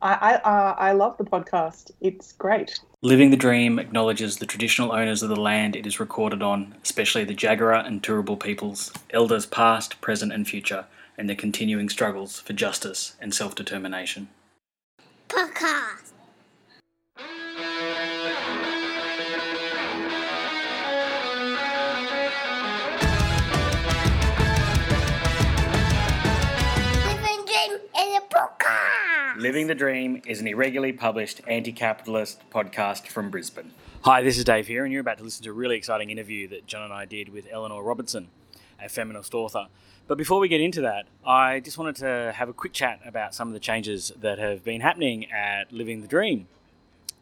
I I, uh, I love the podcast. It's great. Living the Dream acknowledges the traditional owners of the land it is recorded on, especially the Jagera and Turrbal peoples, elders past, present, and future, and their continuing struggles for justice and self determination. Podcast. Living the Dream is an irregularly published anti capitalist podcast from Brisbane. Hi, this is Dave here, and you're about to listen to a really exciting interview that John and I did with Eleanor Robertson, a feminist author. But before we get into that, I just wanted to have a quick chat about some of the changes that have been happening at Living the Dream.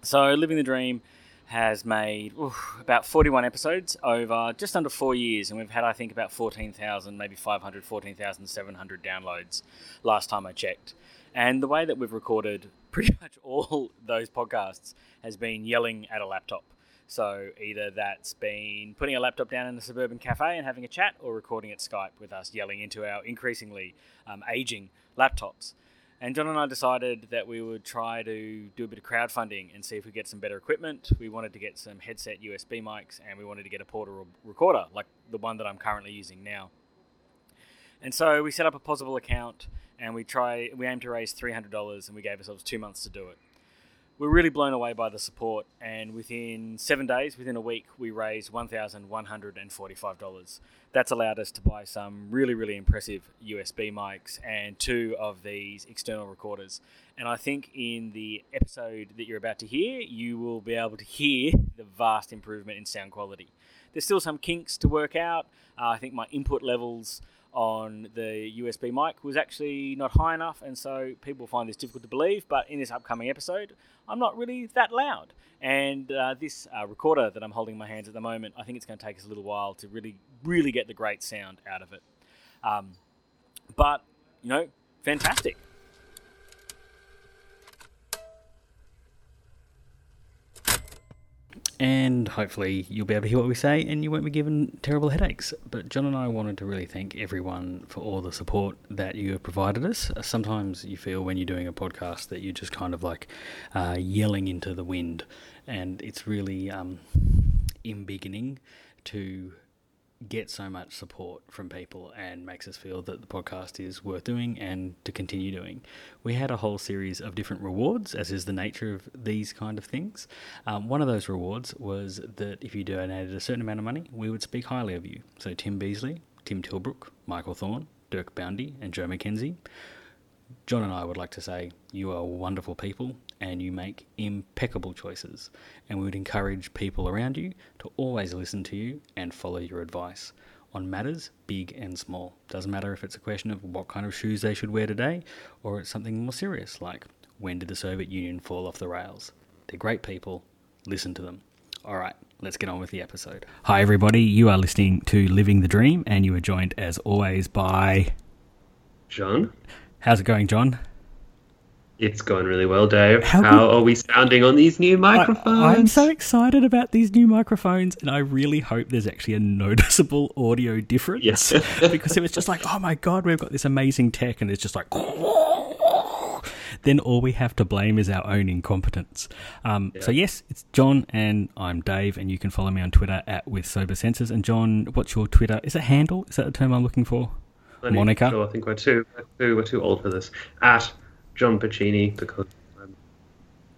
So, Living the Dream has made oof, about 41 episodes over just under four years, and we've had, I think, about 14,000, maybe 500, 14,700 downloads last time I checked. And the way that we've recorded pretty much all those podcasts has been yelling at a laptop. So either that's been putting a laptop down in a suburban cafe and having a chat, or recording at Skype with us yelling into our increasingly um, aging laptops. And John and I decided that we would try to do a bit of crowdfunding and see if we get some better equipment. We wanted to get some headset USB mics, and we wanted to get a portable recorder like the one that I'm currently using now. And so we set up a Pozible account, and we try we aim to raise three hundred dollars, and we gave ourselves two months to do it. We're really blown away by the support, and within seven days, within a week, we raised one thousand one hundred and forty-five dollars. That's allowed us to buy some really, really impressive USB mics and two of these external recorders. And I think in the episode that you're about to hear, you will be able to hear the vast improvement in sound quality. There's still some kinks to work out. Uh, I think my input levels on the USB mic was actually not high enough, and so people find this difficult to believe. But in this upcoming episode, I'm not really that loud. And uh, this uh, recorder that I'm holding in my hands at the moment, I think it's going to take us a little while to really, really get the great sound out of it. Um, but, you know, fantastic. And hopefully you'll be able to hear what we say and you won't be given terrible headaches. But John and I wanted to really thank everyone for all the support that you have provided us. Sometimes you feel when you're doing a podcast that you're just kind of like uh, yelling into the wind, and it's really um, embiggening to get so much support from people and makes us feel that the podcast is worth doing and to continue doing. We had a whole series of different rewards, as is the nature of these kind of things. Um, one of those rewards was that if you donated a certain amount of money, we would speak highly of you. So Tim Beasley, Tim Tilbrook, Michael Thorne, Dirk Boundy, and Joe McKenzie. John and I would like to say you are wonderful people and you make impeccable choices. And we would encourage people around you to always listen to you and follow your advice on matters big and small. Doesn't matter if it's a question of what kind of shoes they should wear today or it's something more serious like when did the Soviet Union fall off the rails? They're great people. Listen to them. All right, let's get on with the episode. Hi, everybody. You are listening to Living the Dream, and you are joined, as always, by. John? How's it going, John? It's going really well, Dave. How How, are we sounding on these new microphones? I, am so excited about these new microphones, and I really hope there's actually a noticeable audio difference. Yes. because it was just like, oh my god, we've got this amazing tech, and it's just like. Then all we have to blame is our own incompetence. Um, So yes, it's John and I'm Dave, and you can follow me on Twitter at with sober senses. And John, what's your Twitter? Is it handle? Is that the term I'm looking for? I Monica? So I think we're too, we're too, we're too old for this. At John Pacini, because I'm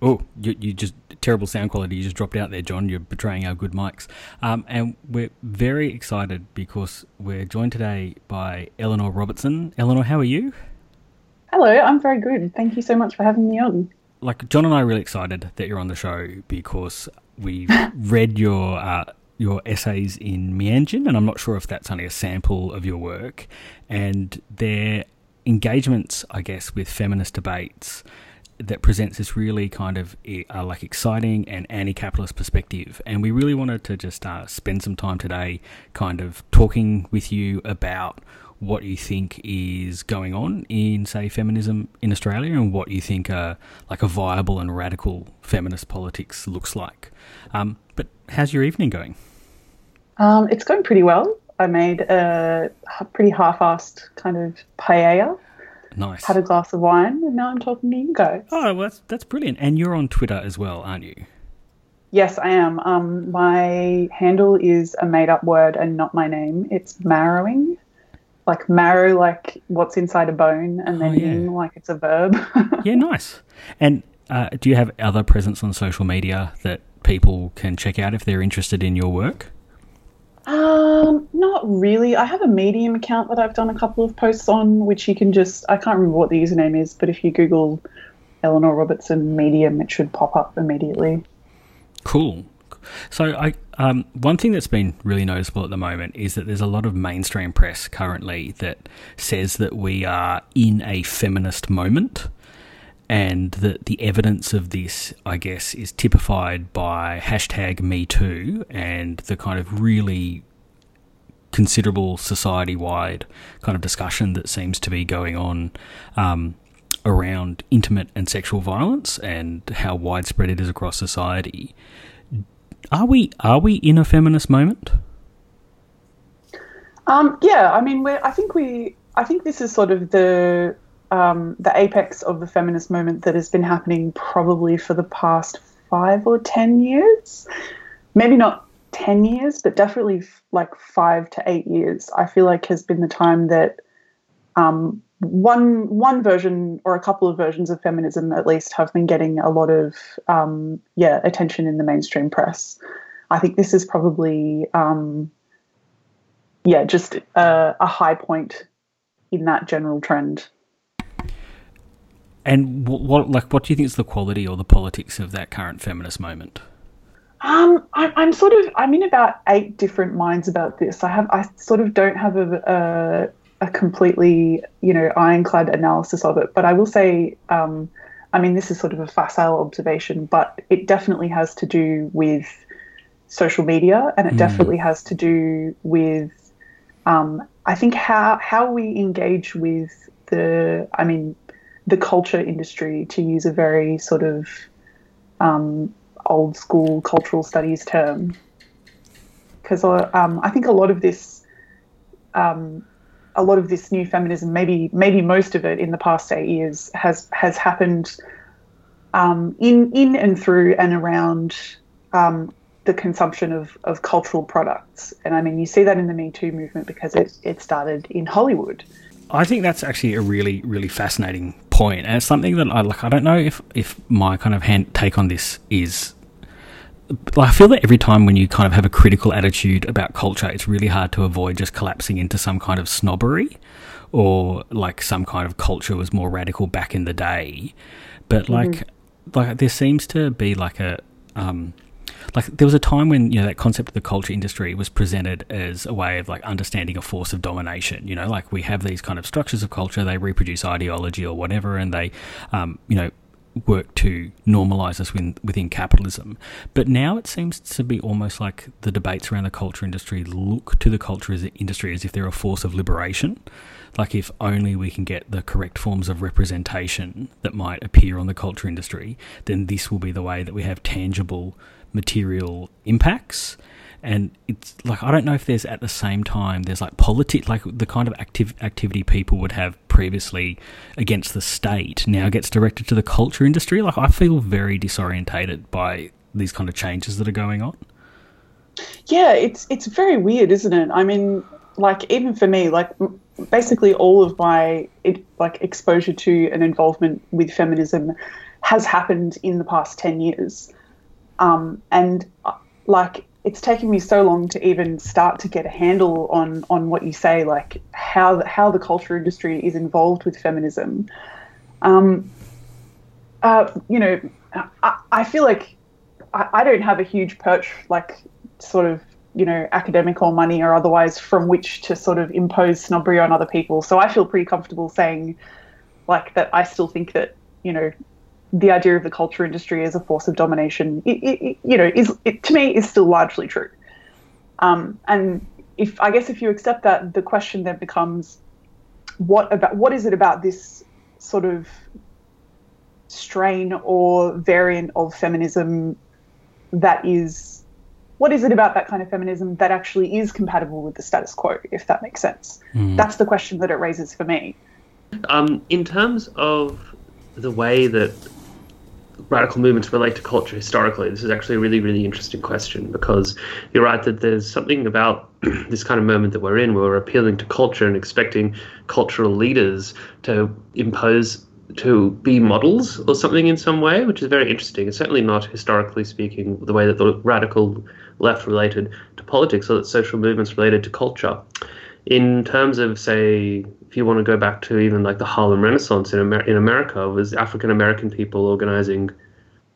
Oh, you, you just terrible sound quality. You just dropped out there, John. You're betraying our good mics. Um, and we're very excited because we're joined today by Eleanor Robertson. Eleanor, how are you? Hello, I'm very good. Thank you so much for having me on. Like John and I are really excited that you're on the show because we've read your uh, your essays in Meanjin, and I'm not sure if that's only a sample of your work, and their engagements, I guess, with feminist debates that presents this really kind of uh, like exciting and anti-capitalist perspective. And we really wanted to just uh, spend some time today kind of talking with you about what you think is going on in say feminism in Australia and what you think uh, like a viable and radical feminist politics looks like. Um, but how's your evening going? Um, it's going pretty well. I made a pretty half-assed kind of paella Nice. had a glass of wine, and now I'm talking to you guys. Oh, well, that's that's brilliant. And you're on Twitter as well, aren't you? Yes, I am. Um, my handle is a made-up word and not my name. It's marrowing, like marrow, like what's inside a bone, and then Oh, yeah. ing, like it's a verb. Yeah, nice. And uh, do you have other presence on social media that people can check out if they're interested in your work? Um, not really. I have a Medium account that I've done a couple of posts on, which you can just, I can't remember what the username is, but if you Google Eleanor Robertson Medium, it should pop up immediately. Cool. So, I um, one thing that's been really noticeable at the moment is that there's a lot of mainstream press currently that says that we are in a feminist moment, and that the evidence of this, I guess, is typified by hashtag Me Too and the kind of really considerable society-wide kind of discussion that seems to be going on. Um, around intimate and sexual violence and how widespread it is across society. Are we are we in a feminist moment? Um, yeah, I mean, I think we, I think this is sort of the um, the apex of the feminist moment that has been happening probably for the past five or ten years. Maybe not ten years, but definitely like five to eight years. I feel like has been the time that um, one one version or a couple of versions of feminism at least have been getting a lot of um, yeah attention in the mainstream press. I think this is probably um, yeah just a, a high point in that general trend. And what, what like what do you think is the quality or the politics of that current feminist moment? Um, I, I'm sort of I'm in about eight different minds about this. I have I sort of don't have a a, a completely you know ironclad analysis of it, but I will say, um, I mean this is sort of a facile observation, but it definitely has to do with social media, and it definitely has to do with um, I think how how we engage with the I mean the culture industry to use a very sort of um, old school cultural studies term. Because um, I think a lot of this um, a lot of this new feminism maybe maybe most of it in the past eight years has has happened um, in in and through and around um, the consumption of, of cultural products. And I mean you see that in the Me Too movement because it, it started in Hollywood. I think that's actually a really, really fascinating point, and it's something that I like. I don't know if if my kind of hand, take on this is. Like, I feel that every time when you kind of have a critical attitude about culture, it's really hard to avoid just collapsing into some kind of snobbery, or like some kind of culture was more radical back in the day. But like, like there seems to be like a um, like there was a time when you know that concept of the culture industry was presented as a way of like understanding a force of domination you know? Like we have these kind of structures of culture they reproduce ideology or whatever and they um, you know work to normalize us within, within capitalism. But now it seems to be almost like the debates around the culture industry look to the culture as industry as if they're a force of liberation. Like if only we can get the correct forms of representation that might appear on the culture industry then this will be the way that we have tangible material impacts. And it's like I don't know if there's at the same time there's like politic like the kind of active activity people would have previously against the state now gets directed to the culture industry. Like I feel very disorientated by these kind of changes that are going on. Yeah, it's it's very weird, isn't it? I mean, like even for me, like basically all of my like exposure to and involvement with feminism has happened in the past ten years, um, and uh, like it's taken me so long to even start to get a handle on on what you say, like how the, how the culture industry is involved with feminism. Um, uh, you know, I, I feel like I, I don't have a huge perch, like sort of, you know, academic or money or otherwise from which to sort of impose snobbery on other people. So I feel pretty comfortable saying, like, that I still think that, you know, the idea of the culture industry as a force of domination, it, it, it- you know, is it, to me is still largely true. Um, and if I guess if you accept that, the question then becomes, what about what is it about this sort of strain or variant of feminism that is what is it about that kind of feminism that actually is compatible with the status quo if that makes sense? That's the question that it raises for me. Um, in terms of the way that radical movements relate to culture historically, this is actually a really, really interesting question because you're right that there's something about this kind of moment that we're in where we're appealing to culture and expecting cultural leaders to impose to be models or something in some way, which is very interesting. It's certainly not historically speaking the way that the radical left related to politics or that social movements related to culture. In terms of, say, if you want to go back to even like the Harlem Renaissance in, Amer- in America, was African American people organizing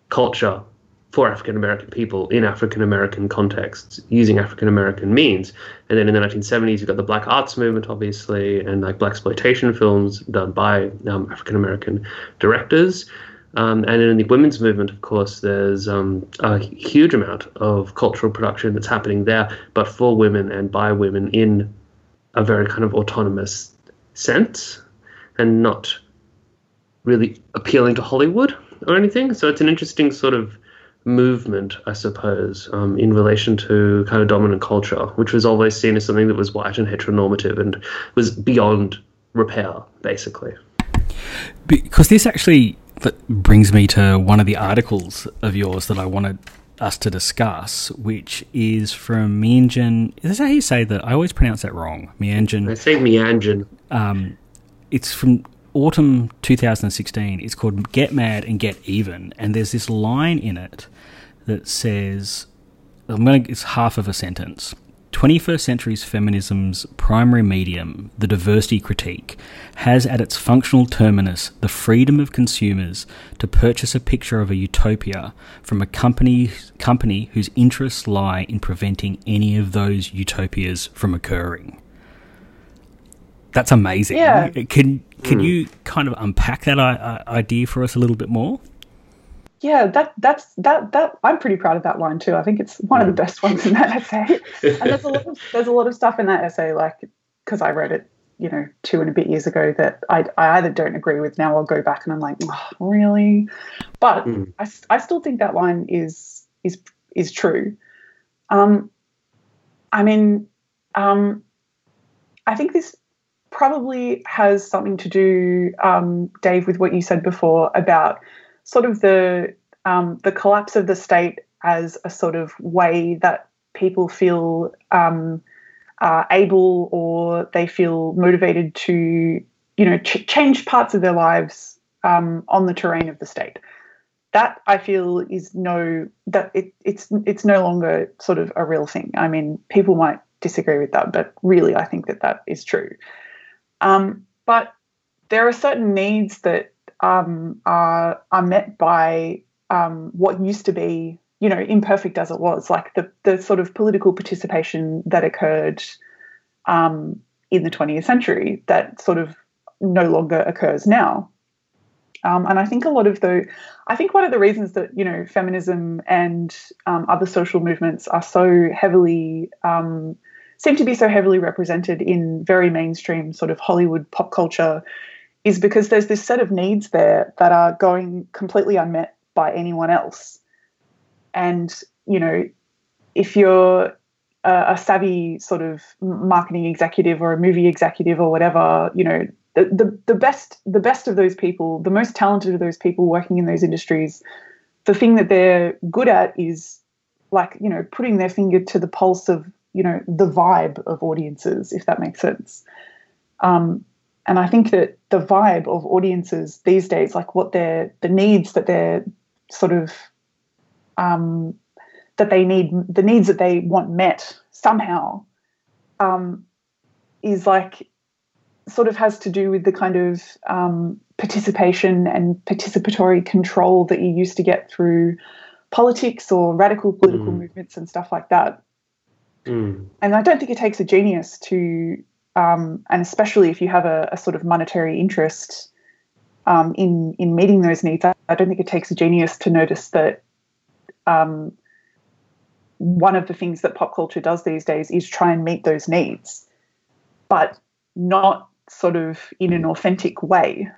culture for African American people in African American contexts using African American means. And then in the 1970s, you've got the Black Arts movement, obviously, and like blaxploitation films done by um, African American directors. Um, and then in the women's movement, of course, there's um, a huge amount of cultural production that's happening there, but for women and by women in a very kind of autonomous sense and not really appealing to Hollywood or anything. So it's an interesting sort of movement, I suppose, um, in relation to kind of dominant culture, which was always seen as something that was white and heteronormative and was beyond repair, basically. Because this actually brings me to one of the articles of yours that I wanted us to discuss, which is from Meanjin. Is this how you say that? I always pronounce that wrong. Meanjin. I say Meanjin. Um, it's from autumn 2016. It's called Get Mad and Get Even. And there's this line in it that says, I'm going to, it's half of a sentence. 21st century's feminism's primary medium, the diversity critique, has at its functional terminus the freedom of consumers to purchase a picture of a utopia from a company, company whose interests lie in preventing any of those utopias from occurring. That's amazing. Yeah. Can can mm. you kind of unpack that idea for us a little bit more? Yeah, that that's that that I'm pretty proud of that line too. I think it's one of the hmm. best ones in that essay. and there's a lot of there's a lot of stuff in that essay, like because I wrote it, you know, two and a bit years ago that I I either don't agree with now. I'll go back and I'm like, oh, really, but mm. I I still think that line is is is true. Um, I mean, um, I think this probably has something to do, um, Dave, with what you said before about sort of the um, the collapse of the state as a sort of way that people feel um, uh, able or they feel motivated to, you know, ch- change parts of their lives um, on the terrain of the state. That I feel is no that it, it's it's no longer sort of a real thing. I mean, people might disagree with that, but really, I think that that is true. Um, but there are certain needs that um, are are met by um, what used to be, you know, imperfect as it was, like the the sort of political participation that occurred um, in the 20th century that sort of no longer occurs now. Um, and I think a lot of the, I think one of the reasons that you know feminism and um, other social movements are so heavily um, seem to be so heavily represented in very mainstream sort of Hollywood pop culture is because there's this set of needs there that are going completely unmet by anyone else. And, you know, if you're a, a savvy sort of marketing executive or a movie executive or whatever, you know, the, the, the best the best of those people, the most talented of those people working in those industries, the thing that they're good at is like, you know, putting their finger to the pulse of you know the vibe of audiences, if that makes sense. Um, and I think that the vibe of audiences these days, like what they're the needs that they're sort of um, that they need, the needs that they want met somehow, um, is like sort of has to do with the kind of um, participation and participatory control that you used to get through politics or radical political mm. movements and stuff like that. Mm. And I don't think it takes a genius to, um, and especially if you have a, a sort of monetary interest um, in in meeting those needs, I, I, don't think it takes a genius to notice that um, one of the things that pop culture does these days is try and meet those needs, but not sort of in an authentic way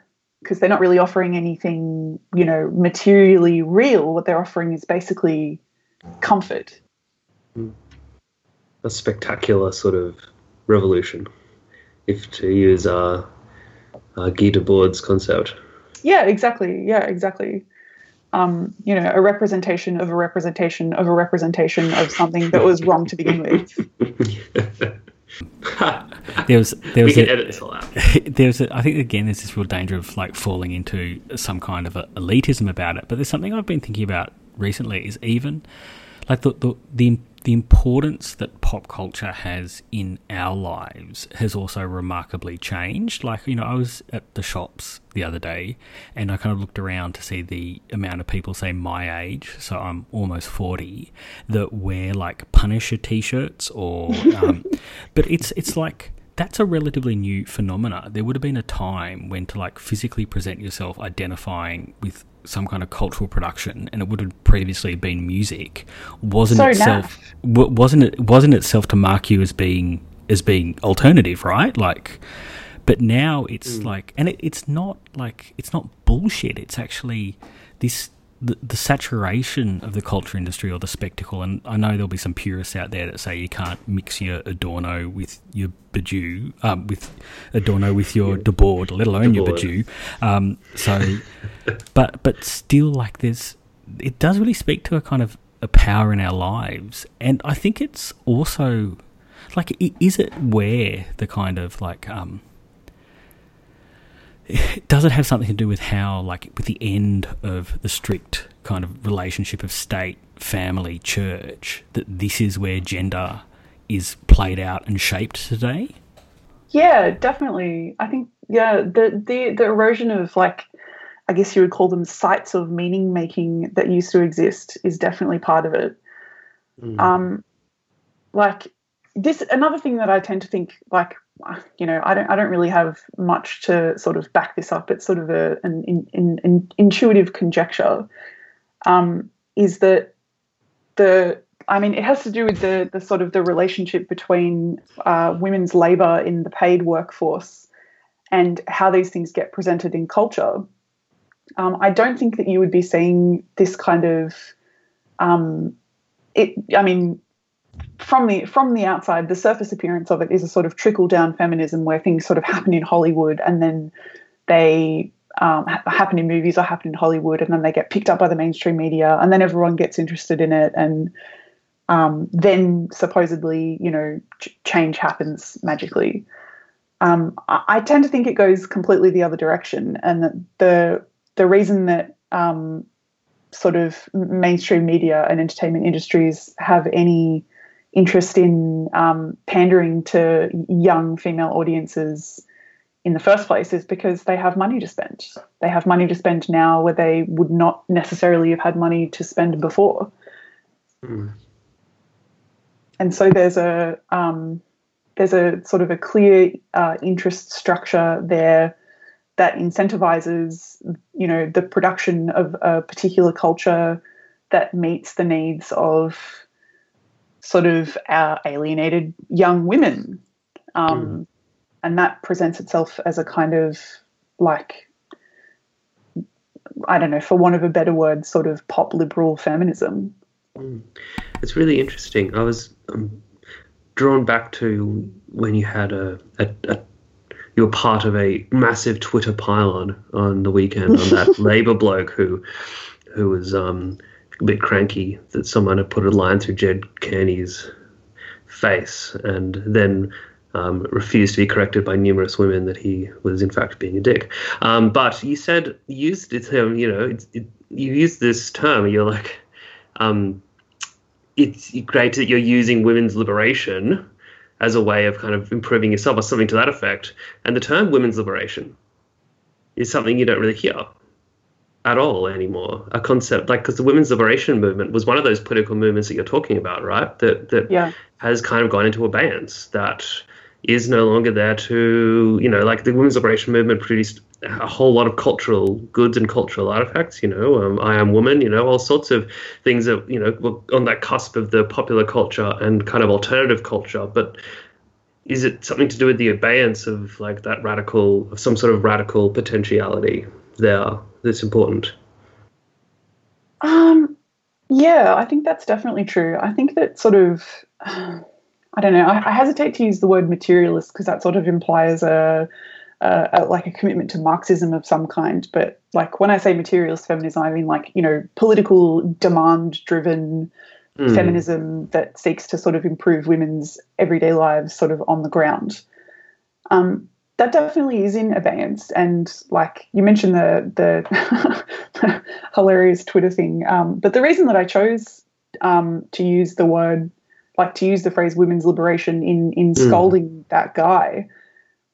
because they're not really offering anything, you know, materially real. What they're offering is basically comfort. Mm a spectacular sort of revolution, if to use a, uh, Guy Debord's concept. Yeah, exactly. Yeah, exactly. Um, you know, a representation of a representation of a representation of something that was wrong to begin with. there was there was we can a, edit this all out. there's a, I think again there's this real danger of like falling into some kind of a elitism about it. But there's something I've been thinking about recently is even like the the the, the importance that pop culture has in our lives has also remarkably changed. Like you know, I was at the shops the other day and I kind of looked around to see the amount of people, say my age, so I'm almost forty, that wear like Punisher t-shirts or, um, but it's it's like that's a relatively new phenomena. There would have been a time when to like physically present yourself identifying with some kind of cultural production, and it would have previously been music, wasn't So itself w- wasn't it wasn't itself to mark you as being as being alternative, right? Like, but now it's mm. like, and it, it's not like it's not bullshit. It's actually this the, the saturation of the culture industry or the spectacle, and I know there'll be some purists out there that say you can't mix your Adorno with your Badiou, um, with Adorno with your Debord, let alone your Debord. Badiou. Um, so, but but still, like there's, it does really speak to a kind of a power in our lives, and I think it's also like, is it where the kind of like um, does it have something to do with how like with the end of the strict kind of relationship of state family church that this is where gender is played out and shaped today Yeah, definitely. I think yeah, the the the erosion of like I guess you would call them sites of meaning making that used to exist is definitely part of it. Um like this another thing that I tend to think like you know, I don't I don't really have much to sort of back this up. It's sort of a an, in, in, in intuitive conjecture. Um, is that the I mean, it has to do with the the sort of the relationship between uh, women's labour in the paid workforce and how these things get presented in culture. Um, I don't think that you would be seeing this kind of um, it. I mean, from the from the outside, the surface appearance of it is a sort of trickle down feminism where things sort of happen in Hollywood and then they um, happen in movies or happen in Hollywood and then they get picked up by the mainstream media and then everyone gets interested in it and um, then supposedly you know ch- change happens magically. Um, I, I tend to think it goes completely the other direction and the the reason that um, sort of mainstream media and entertainment industries have any interest in um, pandering to young female audiences in the first place is because they have money to spend. They have money to spend now where they would not necessarily have had money to spend before. And so there's a um, there's a sort of a clear uh, interest structure there that incentivizes you know the production of a particular culture that meets the needs of sort of our alienated young women. Um, and that presents itself as a kind of like i don't know for want of a better word sort of pop liberal feminism. It's really interesting. I was um, drawn back to when you had a, a, a you were part of a massive Twitter pile-on on the weekend on that Labour bloke who who was um, a bit cranky that someone had put a line through Ged Kearney's face and then um, refused to be corrected by numerous women that he was in fact being a dick. Um, but you said used the term, you know, it's, it, you used this term. You're like, um, it's great that you're using women's liberation as a way of kind of improving yourself or something to that effect. And the term women's liberation is something you don't really hear at all anymore. A concept like because the women's liberation movement was one of those political movements that you're talking about, right? That that Yeah. has kind of gone into abeyance. That is no longer there to you know like the women's liberation movement produced a whole lot of cultural goods and cultural artifacts you know um, i am woman you know all sorts of things that you know were on that cusp of the popular culture and kind of alternative culture but is it something to do with the abeyance of like that radical of some sort of radical potentiality there that's important Um, yeah, I think that's definitely true. I think that sort of, I don't know, I, I hesitate to use the word materialist because that sort of implies a, uh, a, like a commitment to Marxism of some kind. But like when I say materialist feminism, I mean like you know political demand driven mm. feminism that seeks to sort of improve women's everyday lives, sort of on the ground. Um, that definitely is in abeyance. And like you mentioned the the hilarious Twitter thing, um, but the reason that I chose um, to use the word, like to use the phrase "women's liberation" in in mm. scolding that guy,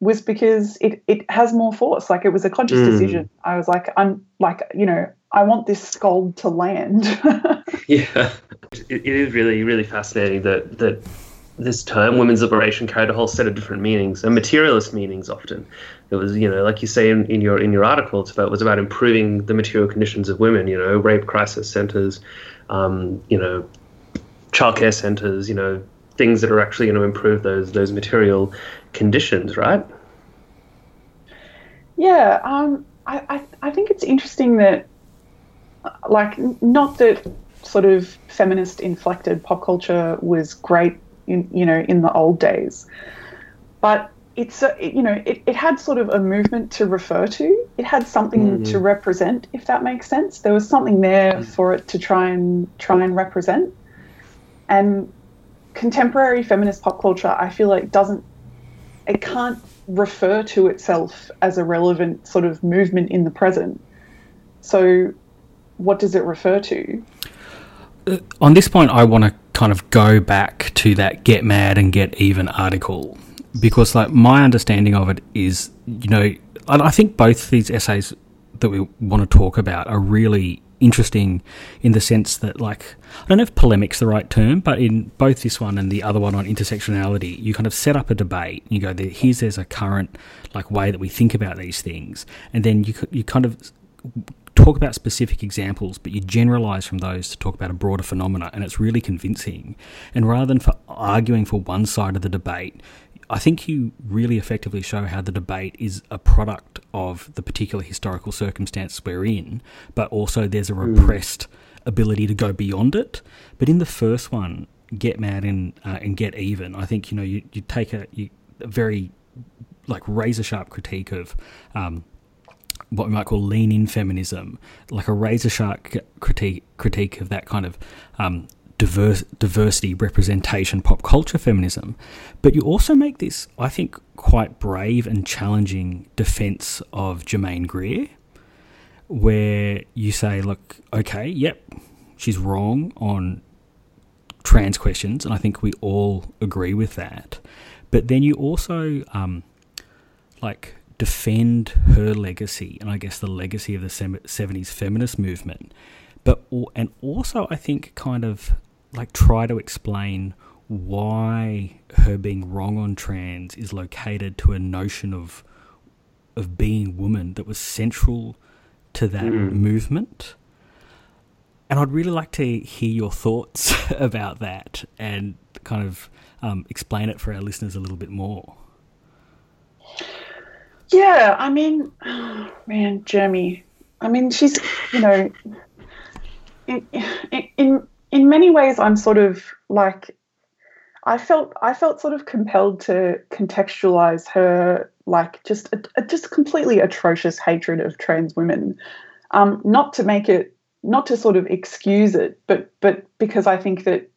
was because it it has more force. Like it was a conscious mm. decision. I was like, I'm like, you know, I want this scold to land. yeah, it, it is really really fascinating that that this term women's liberation carried a whole set of different meanings and materialist meanings often. It was you know like you say in, in your in your article it's about it was about improving the material conditions of women you know rape crisis centers um, you know childcare centers you know things that are actually going to improve those those material conditions right? Yeah um, I, I, I think it's interesting that like not that sort of feminist inflected pop culture was great in you know in the old days. But it's a, you know it, it had sort of a movement to refer to. It had something mm-hmm. to represent, if that makes sense. There was something there mm. for it to try and try and represent. And contemporary feminist pop culture, I feel like doesn't it can't refer to itself as a relevant sort of movement in the present. So, what does it refer to? Uh, on this point, I want to kind of go back to that get mad and get even article because like my understanding of it is you know I think both these essays that we want to talk about are really interesting in the sense that like I don't know if polemic's the right term, but in both this one and the other one on intersectionality, you kind of set up a debate. You go, here's there's a current like way that we think about these things, and then you you kind of talk about specific examples, but you generalize from those to talk about a broader phenomena, and it's really convincing. And rather than for arguing for one side of the debate, I think you really effectively show how the debate is a product of the particular historical circumstance we're in, but also there's a hmm. repressed mm. ability to go beyond it. But in the first one, get mad and uh, and get even. I think you know you, you take a, you, a very like razor sharp critique of um, what we might call lean in feminism, like a razor sharp critique critique of that kind of um, diverse, diversity representation pop culture feminism. But you also make this, I think, quite brave and challenging defense of Germaine Greer, where you say, look, okay, yep, she's wrong on trans questions, and I think we all agree with that. But then you also um, like defend her legacy and I guess the legacy of the 70s feminist movement but and also I think kind of like try to explain why her being wrong on trans is located to a notion of of being woman that was central to that mm. movement and I'd really like to hear your thoughts about that and kind of um, explain it for our listeners a little bit more. Yeah, I mean, oh, man, Germaine. I mean, she's, you know, in, in in many ways, I'm sort of like, I felt I felt sort of compelled to contextualize her like just a, a just completely atrocious hatred of trans women, um, not to make it, not to sort of excuse it, but but because I think that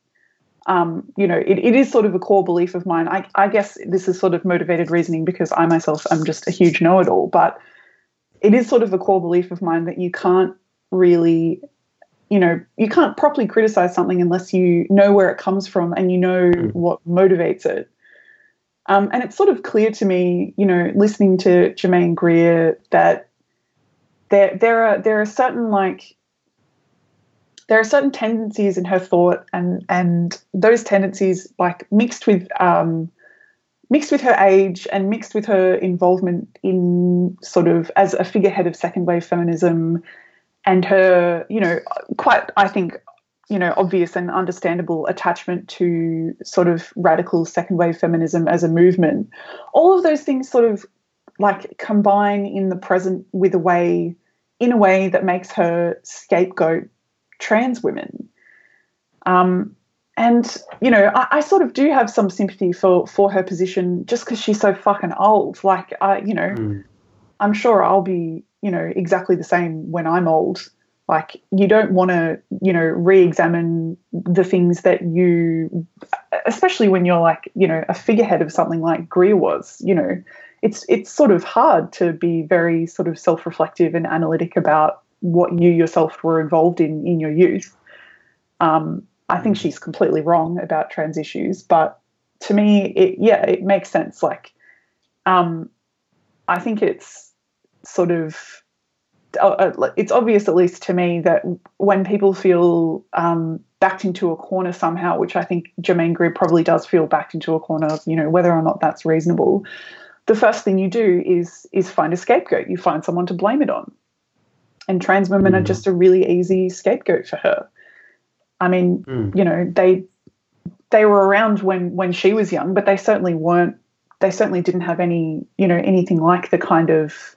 um, you know, it, it is sort of a core belief of mine. I, I guess this is sort of motivated reasoning because I myself am just a huge know it all, but it is sort of a core belief of mine that you can't really, you know, you can't properly criticize something unless you know where it comes from and you know mm. what motivates it. Um, and it's sort of clear to me, you know, listening to Germaine Greer that there there are there are certain like there are certain tendencies in her thought and and those tendencies like mixed with um, mixed with her age and mixed with her involvement in sort of as a figurehead of second wave feminism and her you know quite i think you know obvious and understandable attachment to sort of radical second wave feminism as a movement. All of those things sort of like combine in the present with a way in a way that makes her scapegoat trans women. Um, and you know, I, I, sort of do have some sympathy for for her position, just because she's so fucking old. Like, I, you know, mm. I'm sure I'll be, you know, exactly the same when I'm old. Like, you don't want to, you know, re-examine the things that you, especially when you're like, you know, a figurehead of something like Greer was. You know, it's it's sort of hard to be very sort of self-reflective and analytic about what you yourself were involved in in your youth. Um, I think she's completely wrong about trans issues, but to me, it, yeah, it makes sense. Like, um, I think it's sort of uh, uh it's obvious, at least to me, that when people feel um, backed into a corner somehow, which I think Germaine Greer probably does feel backed into a corner, you know, whether or not that's reasonable, the first thing you do is is find a scapegoat. You find someone to blame it on and trans women mm. are just a really easy scapegoat for her. I mean, mm. you know, they they were around when when she was young, but they certainly weren't. They certainly didn't have any, you know, anything like the kind of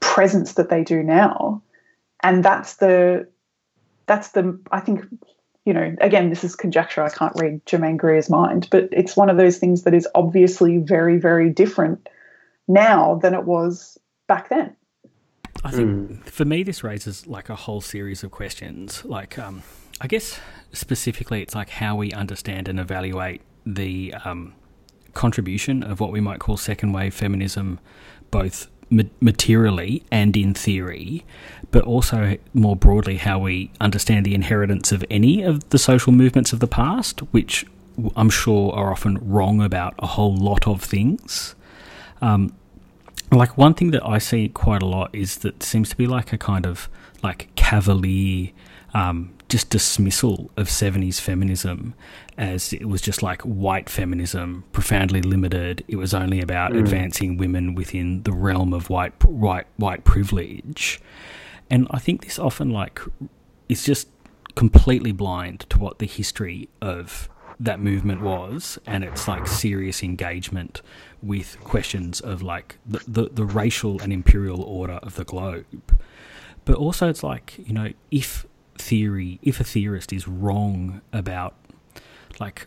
presence that they do now. And that's the that's the I think you know, again, this is conjecture. I can't read Germaine Greer's mind, but it's one of those things that is obviously very, very different now than it was back then. I think mm. for me, this raises like a whole series of questions. Like, um, I guess specifically, it's like how we understand and evaluate the um, contribution of what we might call second wave feminism, both ma- materially and in theory, but also more broadly how we understand the inheritance of any of the social movements of the past, which I'm sure are often wrong about a whole lot of things. Um, like one thing that I see quite a lot is that seems to be like a kind of like cavalier um, just dismissal of 70s feminism as it was just like white feminism, profoundly limited. It was only about mm. advancing women within the realm of white white white privilege. And I think this often like is just completely blind to what the history of that movement was and its like serious engagement with questions of like the, the, the racial and imperial order of the globe. But also it's like, you know, if theory, if a theorist is wrong about like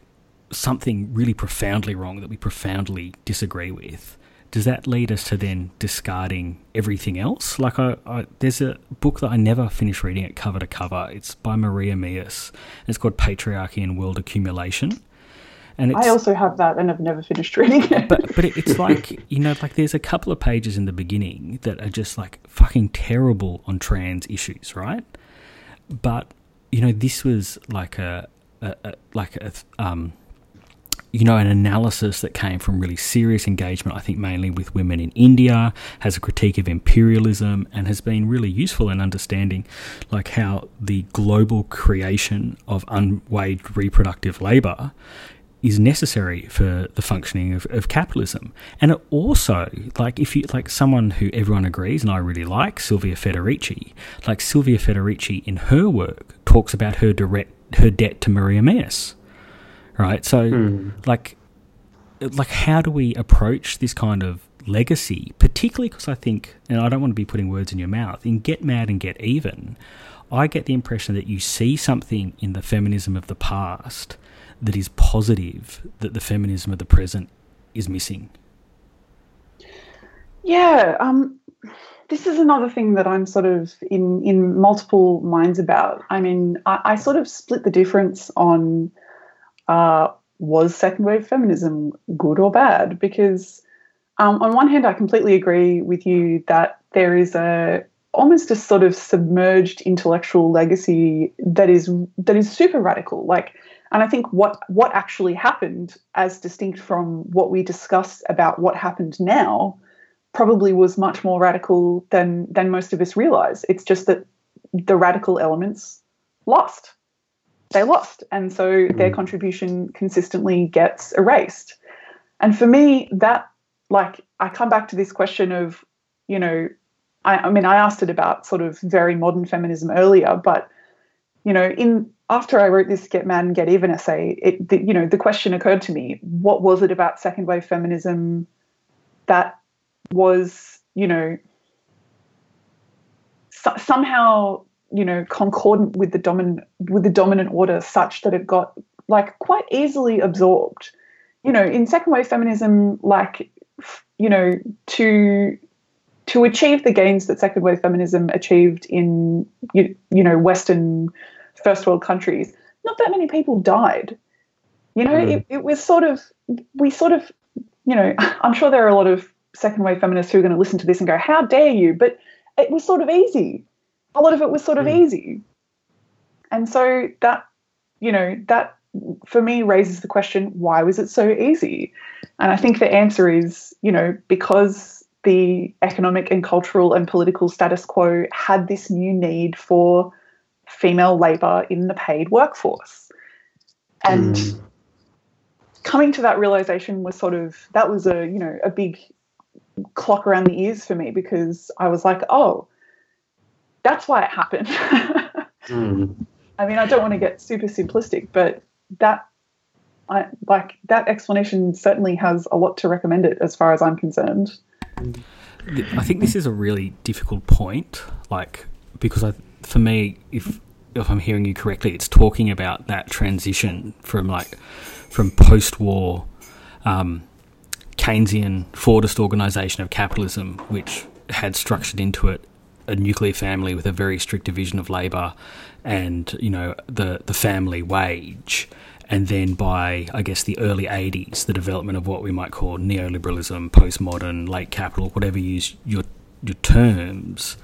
something really profoundly wrong that we profoundly disagree with, does that lead us to then discarding everything else? Like, I, I, there's a book that I never finished reading it cover to cover. It's by Maria Mies. And it's called Patriarchy and World Accumulation. And I also have that, and I've never finished reading it. But but it's like you know, like there's a couple of pages in the beginning that are just like fucking terrible on trans issues, right? But you know, this was like a, a, a like a um you know, an analysis that came from really serious engagement, I think mainly with women in India, has a critique of imperialism, and has been really useful in understanding like how the global creation of unwaged reproductive labour is necessary for the functioning of, of capitalism. And it also, like, if you, like, someone who everyone agrees, and I really like, Silvia Federici, like, Silvia Federici in her work talks about her direct, her debt to Maria Mies right? So, mm. like, like how do we approach this kind of legacy? Particularly because I think, and I don't want to be putting words in your mouth. In Get Mad and Get Even, I get the impression that you see something in the feminism of the past that is positive that the feminism of the present is missing. Yeah, um, this is another thing that I'm sort of in in multiple minds about. I mean, I, I sort of split the difference on uh, was second wave feminism good or bad? Because um, on one hand, I completely agree with you that there is a almost a sort of submerged intellectual legacy that is that is super radical. Like, and I think what what actually happened, as distinct from what we discuss about what happened now, probably was much more radical than than most of us realize. It's just that the radical elements lost they lost. And so their mm. contribution consistently gets erased. And for me, that, like, I come back to this question of, you know, I, I mean, I asked it about sort of very modern feminism earlier, but, you know, in after I wrote this Get Mad and Get Even essay, it, the, you know, the question occurred to me: What was it about second wave feminism that was, you know, so, somehow you know concordant with the dominant with the dominant order such that it got like quite easily absorbed. You know, in second wave feminism, like you know, to to achieve the gains that second wave feminism achieved in you, you know Western first world countries, not that many people died. You know, mm. it, it was sort of we sort of you know I'm sure there are a lot of second wave feminists who are going to listen to this and go, "How dare you?" But it was sort of easy. A lot of it was sort of mm. easy, and so that you know that for me raises the question: Why was it so easy? And I think the answer is, you know, because the economic and cultural and political status quo had this new need for female labour in the paid workforce. And mm. coming to that realization was sort of that was a you know a big clock around the ears for me because I was like, oh, that's why it happened. mm. I mean, I don't want to get super simplistic, but that I like that explanation certainly has a lot to recommend it as far as I'm concerned. I think this is a really difficult point, like because I, for me, if if I'm hearing you correctly, it's talking about that transition from like from post-war um, Keynesian Fordist organisation of capitalism, which had structured into it a nuclear family with a very strict division of labour, and you know the the family wage, and then by I guess the early 80s, the development of what we might call neoliberalism, postmodern, late capital, whatever you use your your terms,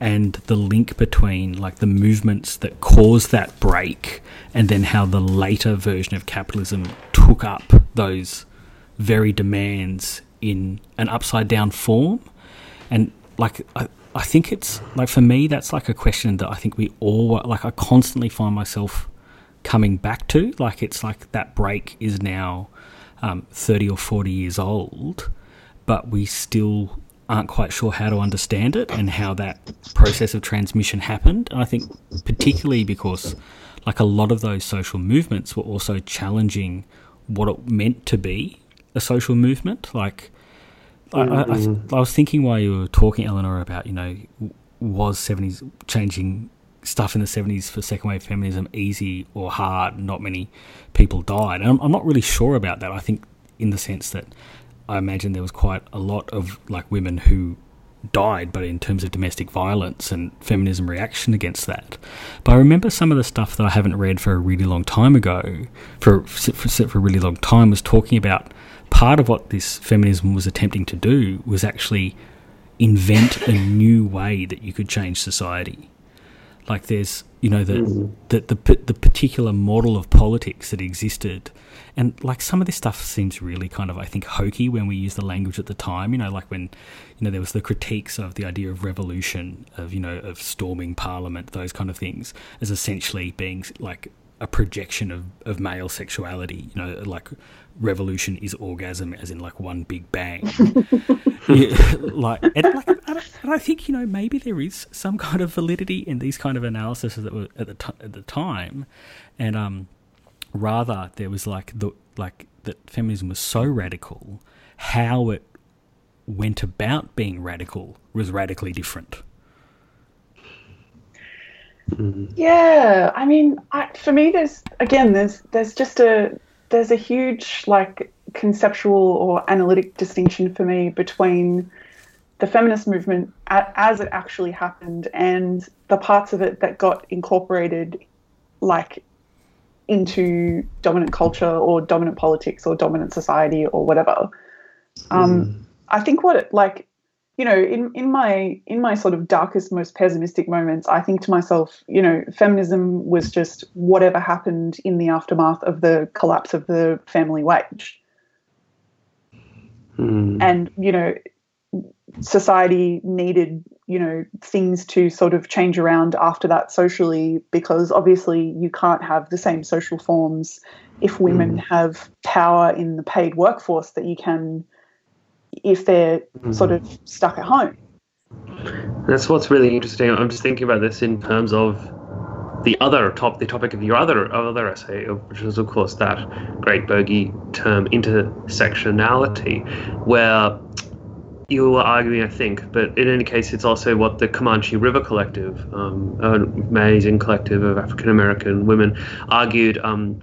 and the link between like the movements that caused that break, and then how the later version of capitalism took up those very demands in an upside down form, and like I, I think it's like for me that's like a question that I think we all like I constantly find myself coming back to. Like it's like that break is now um, 30 or 40 years old, but we still aren't quite sure how to understand it and how that process of transmission happened. And I think particularly because like a lot of those social movements were also challenging what it meant to be a social movement. Like I, I, I, mm-hmm. I was thinking while you were talking, Eleanor, about you know was seventies changing stuff in the 70s for second wave feminism easy or hard. Not many people died. And I'm, I'm, not really sure about that. I think, in the sense that I imagine there was quite a lot of like women who died, but in terms of domestic violence and feminism reaction against that. But I remember some of the stuff that I haven't read for a really long time ago, for, for, for a really long time, was talking about part of what this feminism was attempting to do was actually invent a new way that you could change society. Like there's, you know, the, mm. the, the, the particular model of politics that existed. And like some of this stuff seems really kind of, I think, hokey when we use the language at the time. You know, like when, you know, there was the critiques of the idea of revolution, of, you know, of storming parliament, those kind of things, as essentially being like a projection of, of male sexuality. You know, like revolution is orgasm, as in like one big bang. yeah, like, and, like and I think you know maybe there is some kind of validity in these kind of analyses that were at the t- at the time, and um, rather there was like the like that feminism was so radical, how it went about being radical was radically different. Yeah, I mean, I, for me, there's again, there's there's just a there's a huge like conceptual or analytic distinction for me between the feminist movement as it actually happened and the parts of it that got incorporated like into dominant culture or dominant politics or dominant society or whatever um, mm. i think what it like you know, in, in my in my sort of darkest, most pessimistic moments, I think to myself, you know, feminism was just whatever happened in the aftermath of the collapse of the family wage. Mm. And, you know, society needed, you know, things to sort of change around after that socially because obviously you can't have the same social forms if women mm. have power in the paid workforce that you can if they're mm-hmm. sort of stuck at home. That's what's really interesting. I'm just thinking about this in terms of the other top, the topic of your other other essay, which is of course that great bogey term intersectionality, where you were arguing, I think, but in any case, it's also what the Comanche River Collective, um, an amazing collective of African American women, argued um,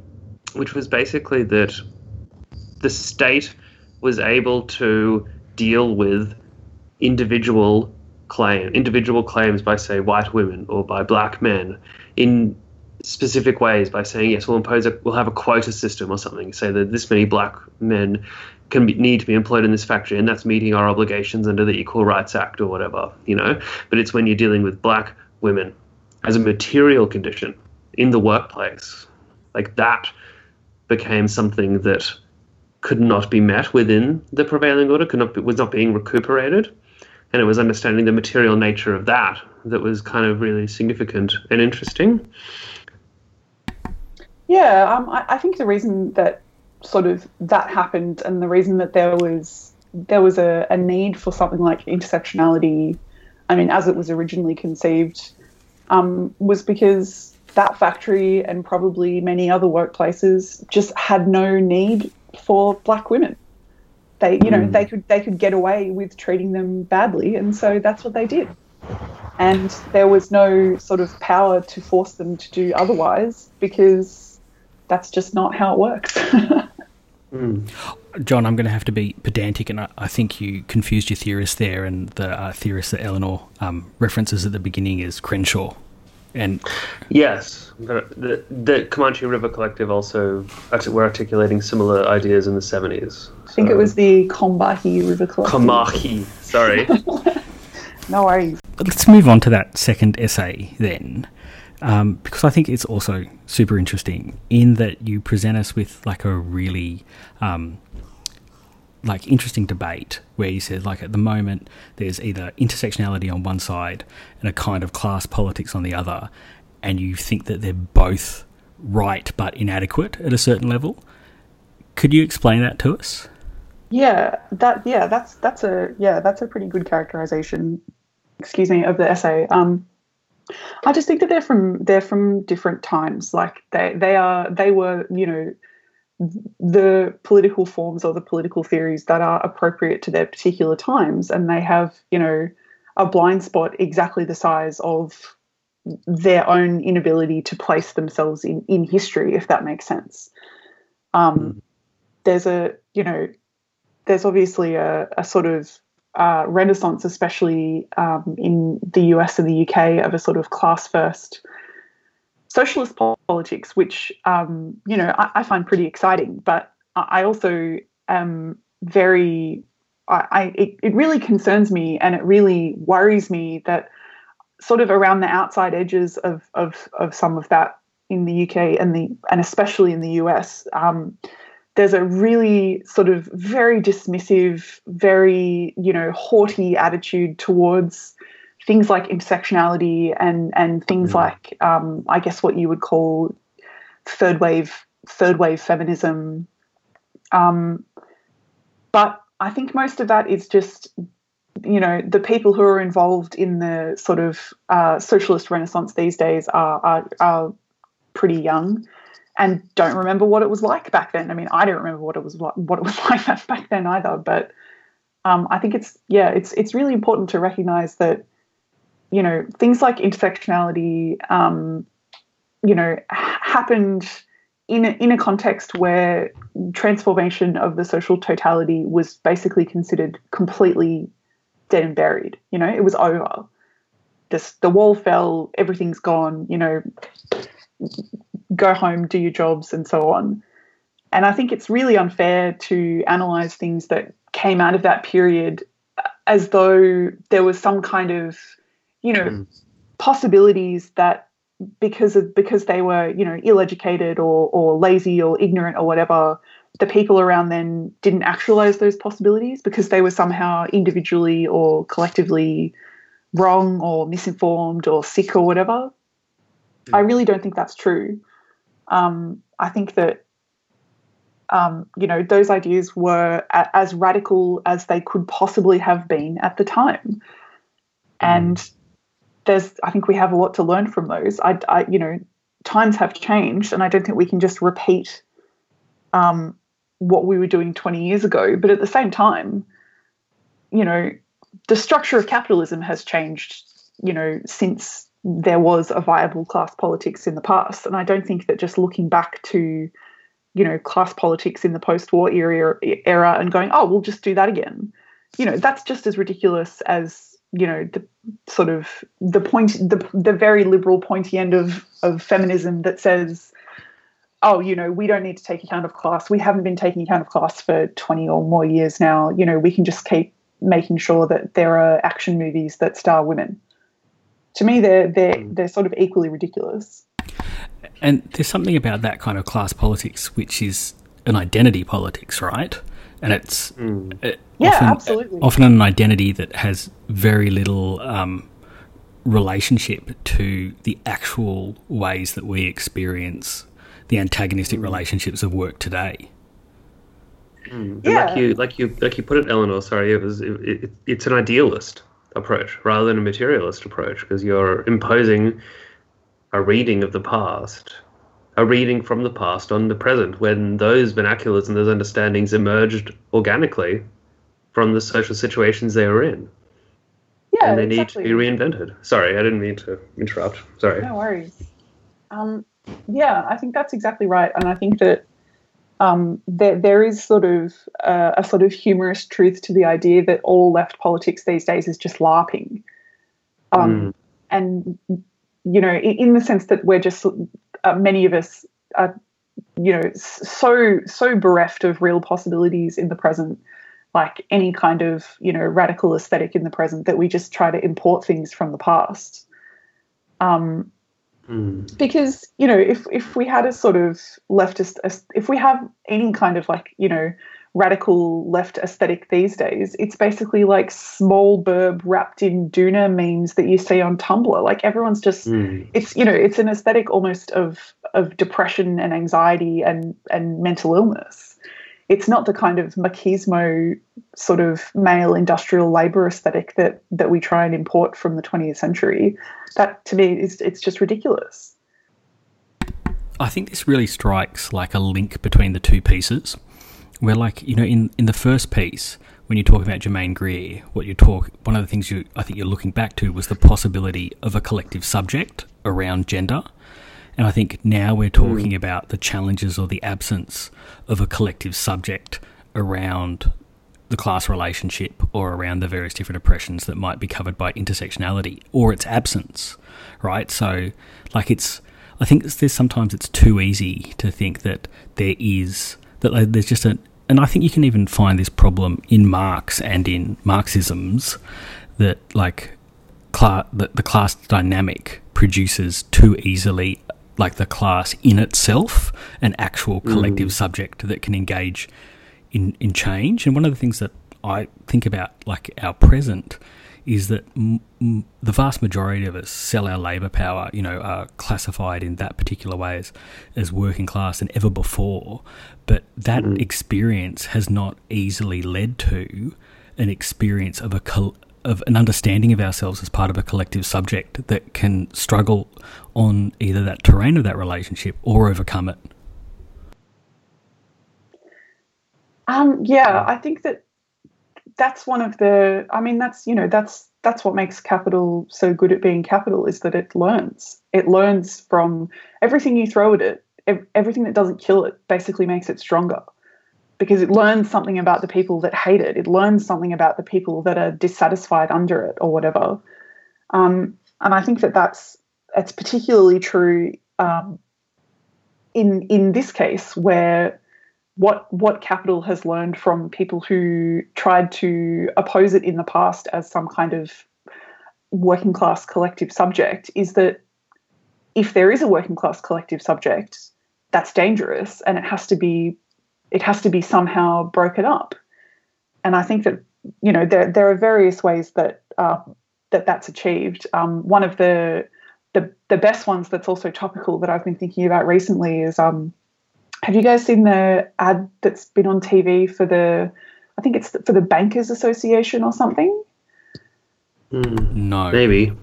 which was basically that the state was able to deal with individual claim individual claims by say white women or by black men in specific ways by saying yes we'll impose a we'll have a quota system or something say that this many black men can be, need to be employed in this factory and that's meeting our obligations under the equal rights act or whatever you know? But it's when you're dealing with black women as a material condition in the workplace like that became something that could not be met within the prevailing order could not be, was not being recuperated. And it was understanding the material nature of that that was kind of really significant and interesting. Yeah, um, I, I think the reason that sort of that happened, and the reason that there was there was a, a need for something like intersectionality, I mean, as it was originally conceived, um, was because that factory and probably many other workplaces just had no need for black women. They, you know, they could they could get away with treating them badly, and so that's what they did. And there was no sort of power to force them to do otherwise because that's just not how it works. John, I'm going to have to be pedantic, and I, I think you confused your theorist there. And the uh, theorist that Eleanor um, references at the beginning is Crenshaw. And Yes, the, the, the Comanche River Collective also artic- were articulating similar ideas in the 70s. I think it was the Combahee River Collective. Comanche, sorry. No worries. let's move on to that second essay then, um, because I think it's also super interesting in that you present us with like a really um, like interesting debate where you said like at the moment there's either intersectionality on one side and a kind of class politics on the other, and you think that they're both right but inadequate at a certain level. Could you explain that to us? Yeah, that yeah, that's that's a yeah, that's a pretty good characterization. Excuse me, of the essay. Um, I just think that they're from they're from different times. Like they they are they were you know the political forms or the political theories that are appropriate to their particular times, and they have you know a blind spot exactly the size of their own inability to place themselves in in history, if that makes sense. Um, there's a you know there's obviously a, a sort of uh, renaissance, especially um, in the US and the UK, of a sort of class first socialist politics, which um, you know I, I, find pretty exciting. But I also am very, I, I it, it really concerns me and it really worries me that sort of around the outside edges of of, of some of that in the UK and the and especially in the US. Um, there's a really sort of very dismissive, very you know haughty attitude towards things like intersectionality and and things Mm. like um, I guess what you would call third wave third wave feminism. Um, but I think most of that is just you know the people who are involved in the sort of uh, socialist renaissance these days are, are are pretty young and don't remember what it was like back then. I mean, I don't remember what it was like, what it was like back then either. But um, I think it's yeah, it's it's really important to recognize that you know things like intersectionality, um, you know, happened in a, in a context where transformation of the social totality was basically considered completely dead and buried. You know, it was over. Just the wall fell, everything's gone. You know, go home, do your jobs, and so on. And I think it's really unfair to analyze things that came out of that period as though there was some kind of, you know, Mm. possibilities that because of because they were, you know, ill-educated or or lazy or ignorant or whatever, the people around them didn't actualize those possibilities because they were somehow individually or collectively wrong or misinformed or sick or whatever. I really don't think that's true. Um, I think that um, you know those ideas were a- as radical as they could possibly have been at the time, and there's I think we have a lot to learn from those. I, I you know times have changed, and I don't think we can just repeat um, what we were doing 20 years ago. But at the same time, you know, the structure of capitalism has changed. You know, since there was a viable class politics in the past. And I don't think that just looking back to you know, class politics in the post-war era, era and going, oh, we'll just do that again. You know, that's just as ridiculous as you know the sort of the point, the the very liberal pointy end of of feminism that says, oh, you know, we don't need to take account of class. We haven't been taking account of class for twenty or more years now. You know, we can just keep making sure that there are action movies that star women. To me, they're they're mm. they're sort of equally ridiculous. And there's something about that kind of class politics which is an identity politics, right? And it's uh, Yeah, often, absolutely. often an identity that has very little um, relationship to the actual ways that we experience the antagonistic relationships of work today. And Yeah. like you, like you, like you put it, Eleanor. Sorry, it was. It, it, it's an idealist approach rather than a materialist approach because you're imposing a reading of the past, a reading from the past on the present when those vernaculars and those understandings emerged organically from the social situations they were in, Yeah, and they exactly. need to be reinvented. Sorry, I didn't mean to interrupt. Sorry. No worries. Um, yeah, I think that's exactly right, and I think that um, there there is sort of uh, a sort of humorous truth to the idea that all left politics these days is just LARPing, um, and you know, in, in the sense that we're just uh, many of us are, you know, so so bereft of real possibilities in the present. Like any kind of you know radical aesthetic in the present, that we just try to import things from the past. Um, Mm. because you know if if we had a sort of leftist if we have any kind of like you know radical left aesthetic these days it's basically like small burb wrapped in doona memes that you see on tumblr like everyone's just Mm. it's you know it's an aesthetic almost of of depression and anxiety and and mental illness it's not the kind of machismo sort of male industrial labor aesthetic that that we try and import from the 20th century that to me is it's just ridiculous I think this really strikes like a link between the two pieces. Where, like, you know, in, in the first piece, when you talk about Germaine Greer, what you talk, one of the things you I think you're looking back to was the possibility of a collective subject around gender. And I think now we're hmm. talking about the challenges or the absence of a collective subject around the class relationship or around the various different oppressions that might be covered by intersectionality or its absence, right? So, like, it's, I think there's sometimes it's too easy to think that there is, that like, there's just a, and I think you can even find this problem in Marx and in Marxisms that, like, cla- the, the class dynamic produces too easily like the class in itself an actual mm. collective subject that can engage in, in change. And one of the things that i think about like our present is that m- m- the vast majority of us sell our labor power you know are classified in that particular way as, as working class than ever before but that experience has not easily led to an experience of a col- of an understanding of ourselves as part of a collective subject that can struggle on either that terrain of that relationship or overcome it. Um, yeah, I think that that's one of the. I mean, that's you know, that's that's what makes capital so good at being capital is that it learns. It learns from everything you throw at it. Everything that doesn't kill it basically makes it stronger because it learns something about the people that hate it. It learns something about the people that are dissatisfied under it or whatever. Um, and I think that that's it's particularly true um, in in this case where what what capital has learned from people who tried to oppose it in the past as some kind of working class collective subject is that if there is a working class collective subject that's dangerous and it has to be it has to be somehow broken up. And i think that you know there there are various ways that uh, that that's achieved. Um, one of the the the best ones that's also topical that I've been thinking about recently is um have you guys seen the ad that's been on TV for the I think it's for the Bankers Association or something? Mm. No. Maybe.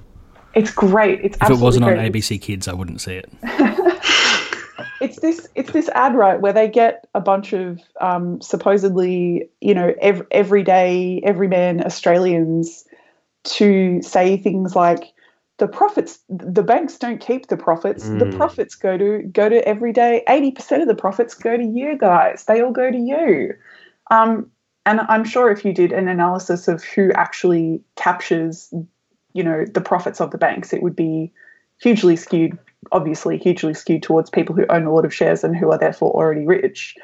It's great. It's If it wasn't on. ABC Kids, I wouldn't see it. it's this it's this ad right where they get a bunch of um, supposedly you know ev- everyday everyman Australians to say things like the profits the banks don't keep the profits. The Mm. profits go to go to everyday 80% of the profits go to you guys. They all go to you. Um, and i'm sure if you did an analysis of who actually captures you know the profits of the banks it would be hugely skewed obviously hugely skewed towards people who own a lot of shares and who are therefore already rich.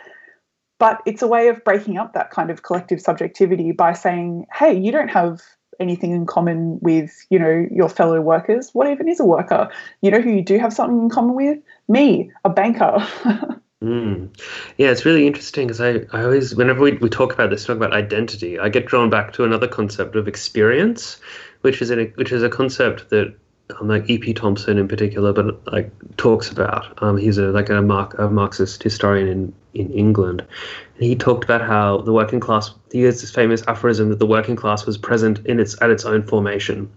But it's a way of breaking up that kind of collective subjectivity by saying hey you don't have anything in common with you know your fellow workers what even is a worker? You know who you do have something in common with? Me a banker. Mm. Yeah, it's really interesting because I, I always, whenever we, we talk about this, talk about identity, I get drawn back to another concept of experience, which is a, which is a concept that um, like E.P. Thompson in particular, but like talks about. Um, he's a like a, a Marxist historian in, in England. And he talked about how the working class. He has this famous aphorism that the working class was present in its at its own formation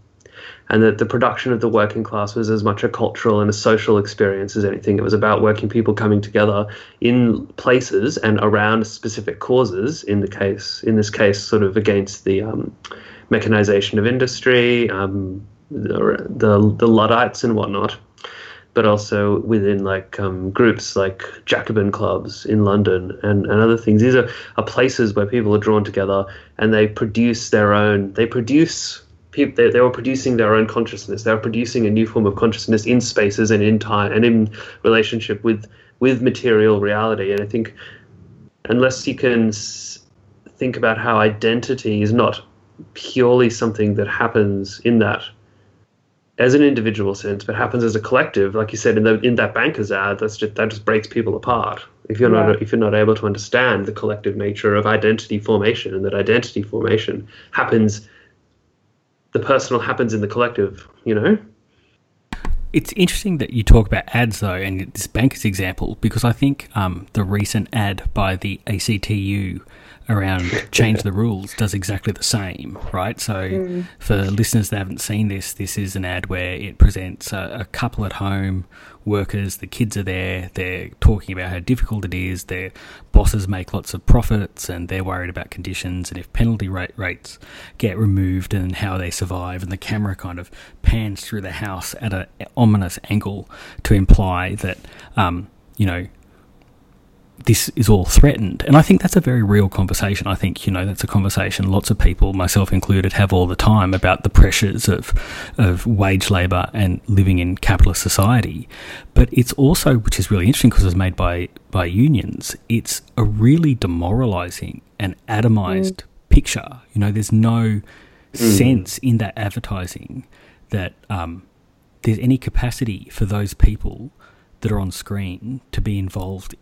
and that the production of the working class was as much a cultural and a social experience as anything. It was about working people coming together in places and around specific causes. In the case, in this case, sort of against the um, mechanization of industry, um, the, the Luddites and whatnot. But also within like um, groups like Jacobin clubs in London and, and other things. These are, are places where people are drawn together and they produce their own. They produce people they, they were producing their own consciousness they were producing a new form of consciousness in spaces and in time and in relationship with with material reality and i think unless you can think about how identity is not purely something that happens in that as an individual sense but happens as a collective like you said in the in that banker's ad that's just that just breaks people apart if you're Yeah. not if you're not able to understand the collective nature of identity formation and that identity formation happens the personal happens in the collective, you know? It's interesting that you talk about ads though, and this banker's example, because I think um, the recent ad by the ACTU around change the rules does exactly the same, right? So, for listeners that haven't seen this, this is an ad where it presents a, a couple at home, workers, the kids are there, they're talking about how difficult it is, their bosses make lots of profits, and they're worried about conditions and if penalty rate rates get removed and how they survive, and the camera kind of pans through the house at an ominous angle to imply that, um, you know, this is all threatened. And I think that's a very real conversation. I think, you know, that's a conversation lots of people, myself included, have all the time about the pressures of, of wage labour and living in capitalist society. But it's also, which is really interesting because it's made by, by unions, it's a really demoralising and atomised picture. You know, there's no sense in that advertising that um, there's any capacity for those people that are on screen to be involved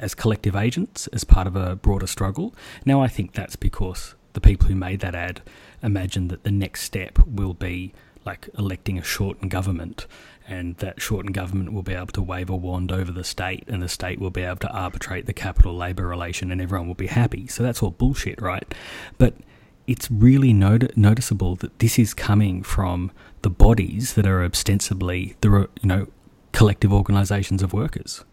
as collective agents as part of a broader struggle. Now, I think that's because the people who made that ad imagine that the next step will be like electing a Shorten government, and that Shorten government will be able to wave a wand over the state, and the state will be able to arbitrate the capital labour relation, and everyone will be happy. So that's all bullshit, right? But it's really noti- noticeable that this is coming from the bodies that are ostensibly the you know collective organisations of workers.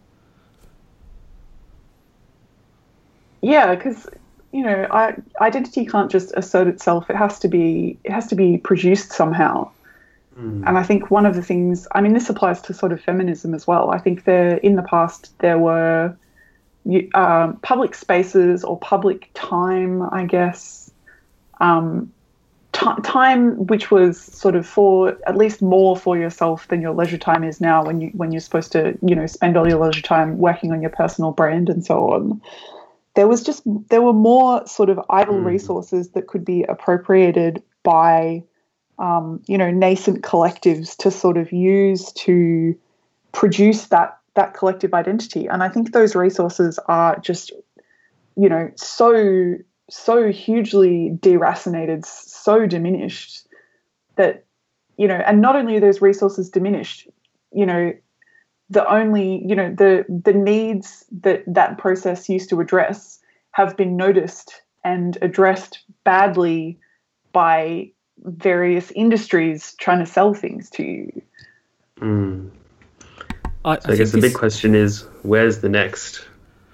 Yeah because you know I, identity can't just assert itself. It has to be it has to be produced somehow. And i think one of the things i mean this applies to sort of feminism as well. I think there in the past there were um, public spaces or public time i guess um, ti time which was sort of for at least more for yourself than your leisure time is now when you when you're supposed to you know spend all your leisure time working on your personal brand and so on there was just there were more sort of idle resources that could be appropriated by um, you know nascent collectives to sort of use to produce that that collective identity. And i think those resources are just you know so so hugely deracinated so diminished that you know and not only are those resources diminished you know the only you know the the needs that that process used to address have been noticed and addressed badly by various industries trying to sell things to you Mm. I, So I guess the big question is where's the next,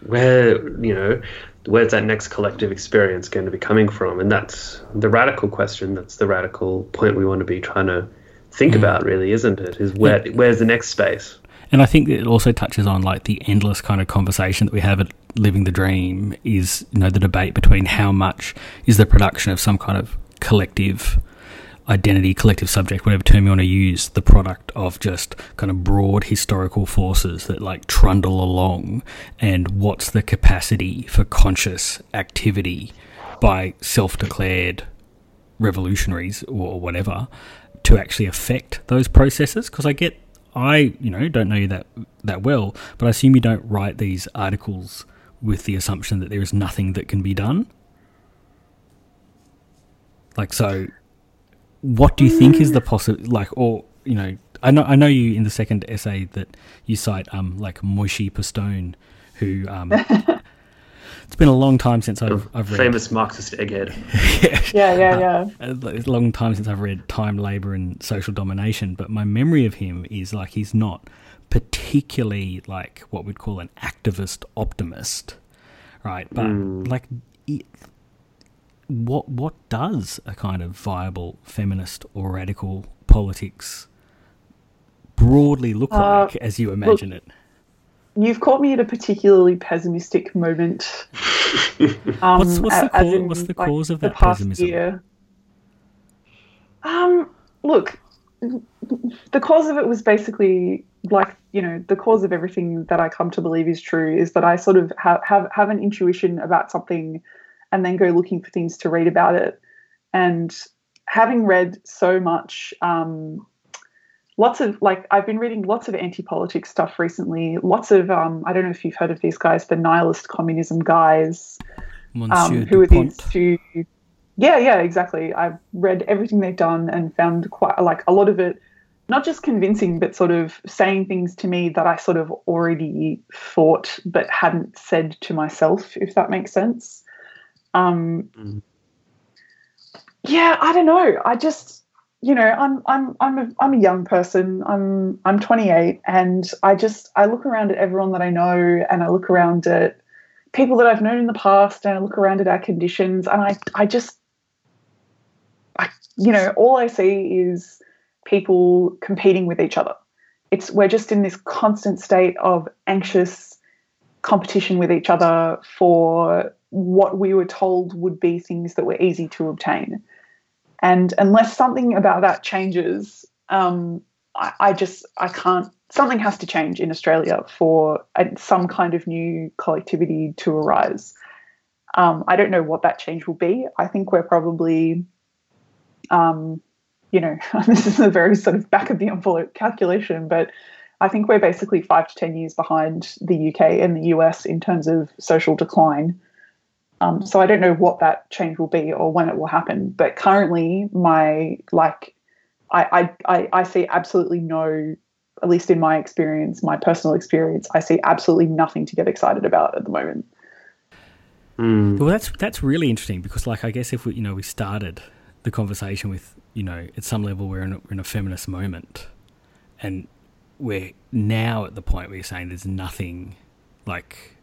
where, you know, where's that next collective experience going to be coming from? And that's the radical question. That's the radical point we want to be trying to think about, really, isn't it? Is where where's the next space? And I think it also touches on like the endless kind of conversation that we have at Living the Dream is, you know, the debate between how much is the production of some kind of collective identity, collective subject, whatever term you want to use, the product of just kind of broad historical forces that like trundle along, and what's the capacity for conscious activity by self declared revolutionaries or whatever to actually affect those processes? Because I get, I, you know, don't know you that, that well, but I assume you don't write these articles with the assumption that there is nothing that can be done. Like, so what do you think is the possible like or you know I know I know you in the second essay that you cite um like Moishe Postone who um it's been a long time since I've, I've read famous Marxist egghead. yeah, yeah, yeah. Uh, it's a long time since I've read Time, Labor, and Social Domination, but my memory of him is like he's not particularly like what we'd call an activist optimist, right? But Mm. like, it, what what does a kind of viable feminist or radical politics broadly look Uh, like as you imagine it? You've caught me at a particularly pessimistic moment. Um, What's- what's the a- in, what's the like, cause of the that past pessimism? Year. Um, look, the cause of it was basically like you know the cause of everything that I come to believe is true is that I sort of have have, have an intuition about something, and then go looking for things to read about it, and having read so much. Um, lots of like I've been reading lots of anti-politics stuff recently. Lots of um, I don't know if you've heard of these guys, the nihilist communism guys. Monsieur Um, who are these two? Yeah, yeah, exactly. I've read everything they've done and found quite like a lot of it, not just convincing, but sort of saying things to me that I sort of already thought but hadn't said to myself, if that makes sense. Um, Mm. Yeah, I don't know. I just, you know, I'm I'm I'm a I'm a young person. I'm I'm 28, and I just I look around at everyone that I know, and I look around at people that I've known in the past, and I look around at our conditions, and I I just, I you know, all I see is people competing with each other. It's we're just in this constant state of anxious competition with each other for what we were told would be things that were easy to obtain. And unless something about that changes, um, I, I just I can't. Something has to change in Australia for a, some kind of new collectivity to arise. Um, I don't know what that change will be. I think we're probably, um, you know, this is a very sort of back of the envelope calculation, but I think we're basically five to 10 years behind the UK and the US in terms of social decline. Um, so I don't know what that change will be or when it will happen. But currently, my like, I, I, I, I see absolutely no, at least in my experience, my personal experience, I see absolutely nothing to get excited about at the moment. Mm. Well, that's that's really interesting because, like, I guess if we, you know, we started the conversation with, you know, at some level we're in a, we're in a feminist moment, and we're now at the point where you're saying there's nothing like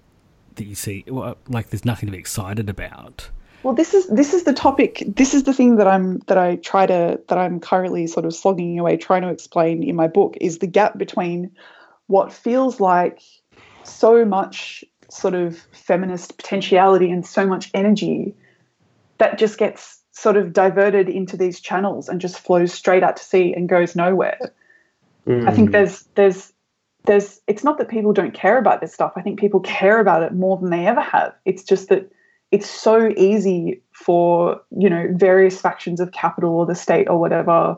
that you see, like there's nothing to be excited about. Well, this is this is the topic. This is the thing that I'm that I try to that I'm currently sort of slogging away trying to explain in my book is the gap between what feels like so much sort of feminist potentiality and so much energy that just gets sort of diverted into these channels and just flows straight out to sea and goes nowhere. Mm. I think there's there's there's it's not that people don't care about this stuff. I think people care about it more than they ever have. It's just that it's so easy for, you know, various factions of capital or the state or whatever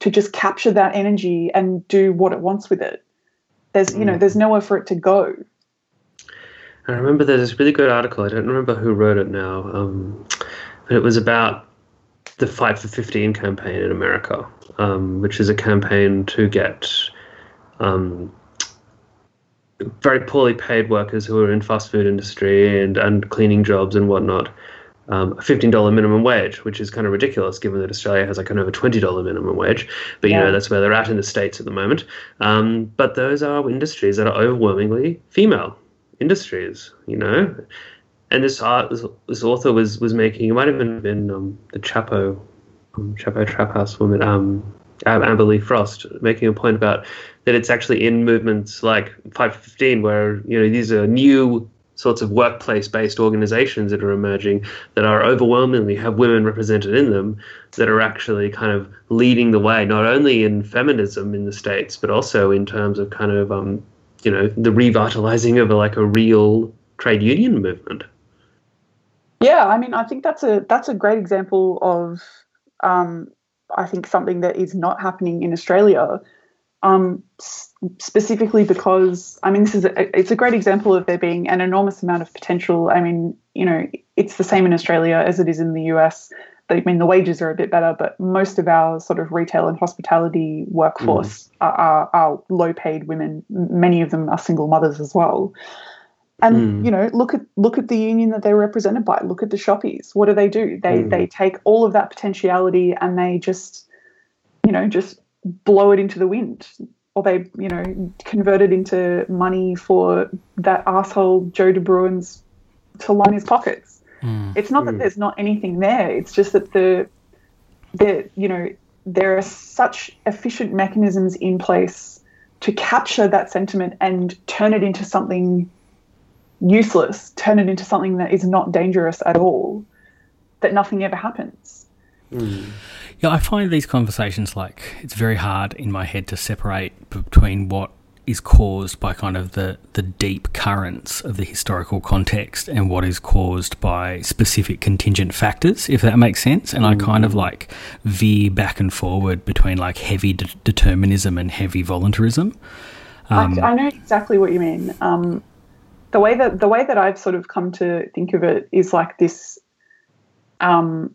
to just capture that energy and do what it wants with it. There's, you know, there's nowhere for it to go. I remember there's this really good article. I don't remember who wrote it now, um, but it was about the Fight for 15 campaign in America, um, which is a campaign to get um, very poorly paid workers who are in fast food industry and, and cleaning jobs and whatnot. Um, a $15 minimum wage, which is kind of ridiculous given that Australia has like an over $20 minimum wage. But, you know, that's where they're at in the States at the moment. Um, but those are industries that are overwhelmingly female industries, you know. And this art, this, this author was was making. It might have even been um, the Chapo, um, Chapo Trap House woman. Um, Amber Lee Frost, making a point about that it's actually in movements like 515 where you know these are new sorts of workplace-based organizations that are emerging that are overwhelmingly have women represented in them that are actually kind of leading the way not only in feminism in the states but also in terms of kind of um, you know the revitalizing of a, like a real trade union movement. Yeah i mean i think that's a that's a great example of um, i think something that is not happening in australia um, specifically because I mean this is a, it's a great example of there being an enormous amount of potential. I mean, you know, it's the same in Australia as it is in the US. I mean, the wages are a bit better, but most of our sort of retail and hospitality workforce mm. are, are, are low-paid women. Many of them are single mothers as well. And mm. you know, look at look at the union that they're represented by. Look at the shoppies. What do they do? They mm. they take all of that potentiality and they just, you know, just blow it into the wind or they, you know, convert it into money for that asshole Joe de Bruyn's to line his pockets. Mm. It's not that mm. there's not anything there. It's just that the, the, you know, there are such efficient mechanisms in place to capture that sentiment and turn it into something useless, turn it into something that is not dangerous at all, that nothing ever happens. Mm. Yeah, I find these conversations like it's very hard in my head to separate between what is caused by kind of the, the deep currents of the historical context and what is caused by specific contingent factors, if that makes sense. And I kind of mm. like veer back and forward between like heavy de- determinism and heavy voluntarism. Um, I, I, know exactly what you mean. Um, the way that the way that I've sort of come to think of it is like this um,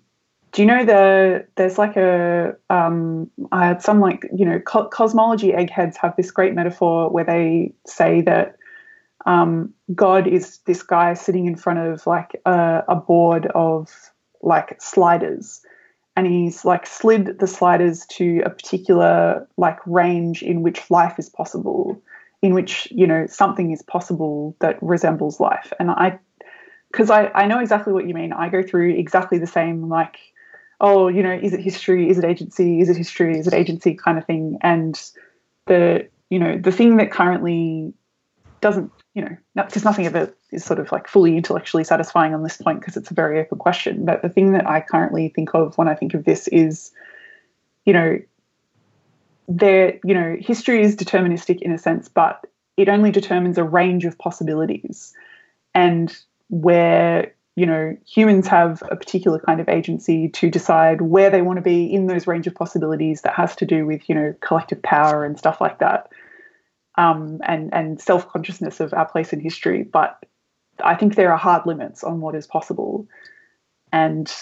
do you know the there's like a um, I had some like you know co- cosmology eggheads have this great metaphor where they say that um, God is this guy sitting in front of like a, a board of like sliders, and he's like slid the sliders to a particular like range in which life is possible, in which you know something is possible that resembles life, and I because I, I know exactly what you mean. I go through exactly the same like oh, you know, is it history? Is it agency? Is it history? Is it agency kind of thing? And the, you know, the thing that currently doesn't, you know, because nothing of it is sort of like fully intellectually satisfying on this point because it's a very open question. But the thing that I currently think of when I think of this is, you know, there, you know, history is deterministic in a sense, but it only determines a range of possibilities. And where you know, humans have a particular kind of agency to decide where they want to be in those range of possibilities that has to do with, you know, collective power and stuff like that, um, and and self consciousness of our place in history. But I think there are hard limits on what is possible, and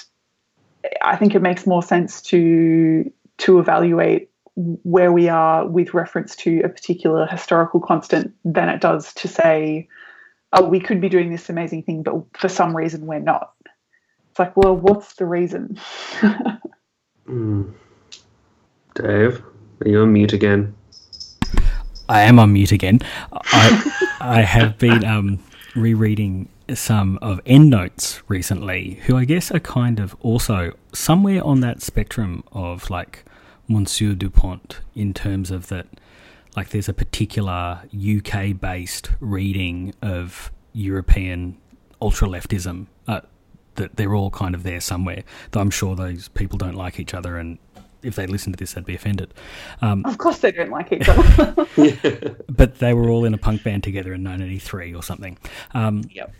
I think it makes more sense to to evaluate where we are with reference to a particular historical constant than it does to say oh, we could be doing this amazing thing, but for some reason we're not. It's like, well, what's the reason? mm. Dave, are you on mute again? I am on mute again. I, I have been um, rereading some of Endnotes recently, who I guess are kind of also somewhere on that spectrum of like Monsieur Dupont in terms of that like there's a particular UK based reading of European ultra leftism uh, that they're all kind of there somewhere. Though I'm sure those people don't like each other, and if they listen to this, they'd be offended. Um, of course, they don't like each other. but they were all in a punk band together in 1983 or something. Um, yep.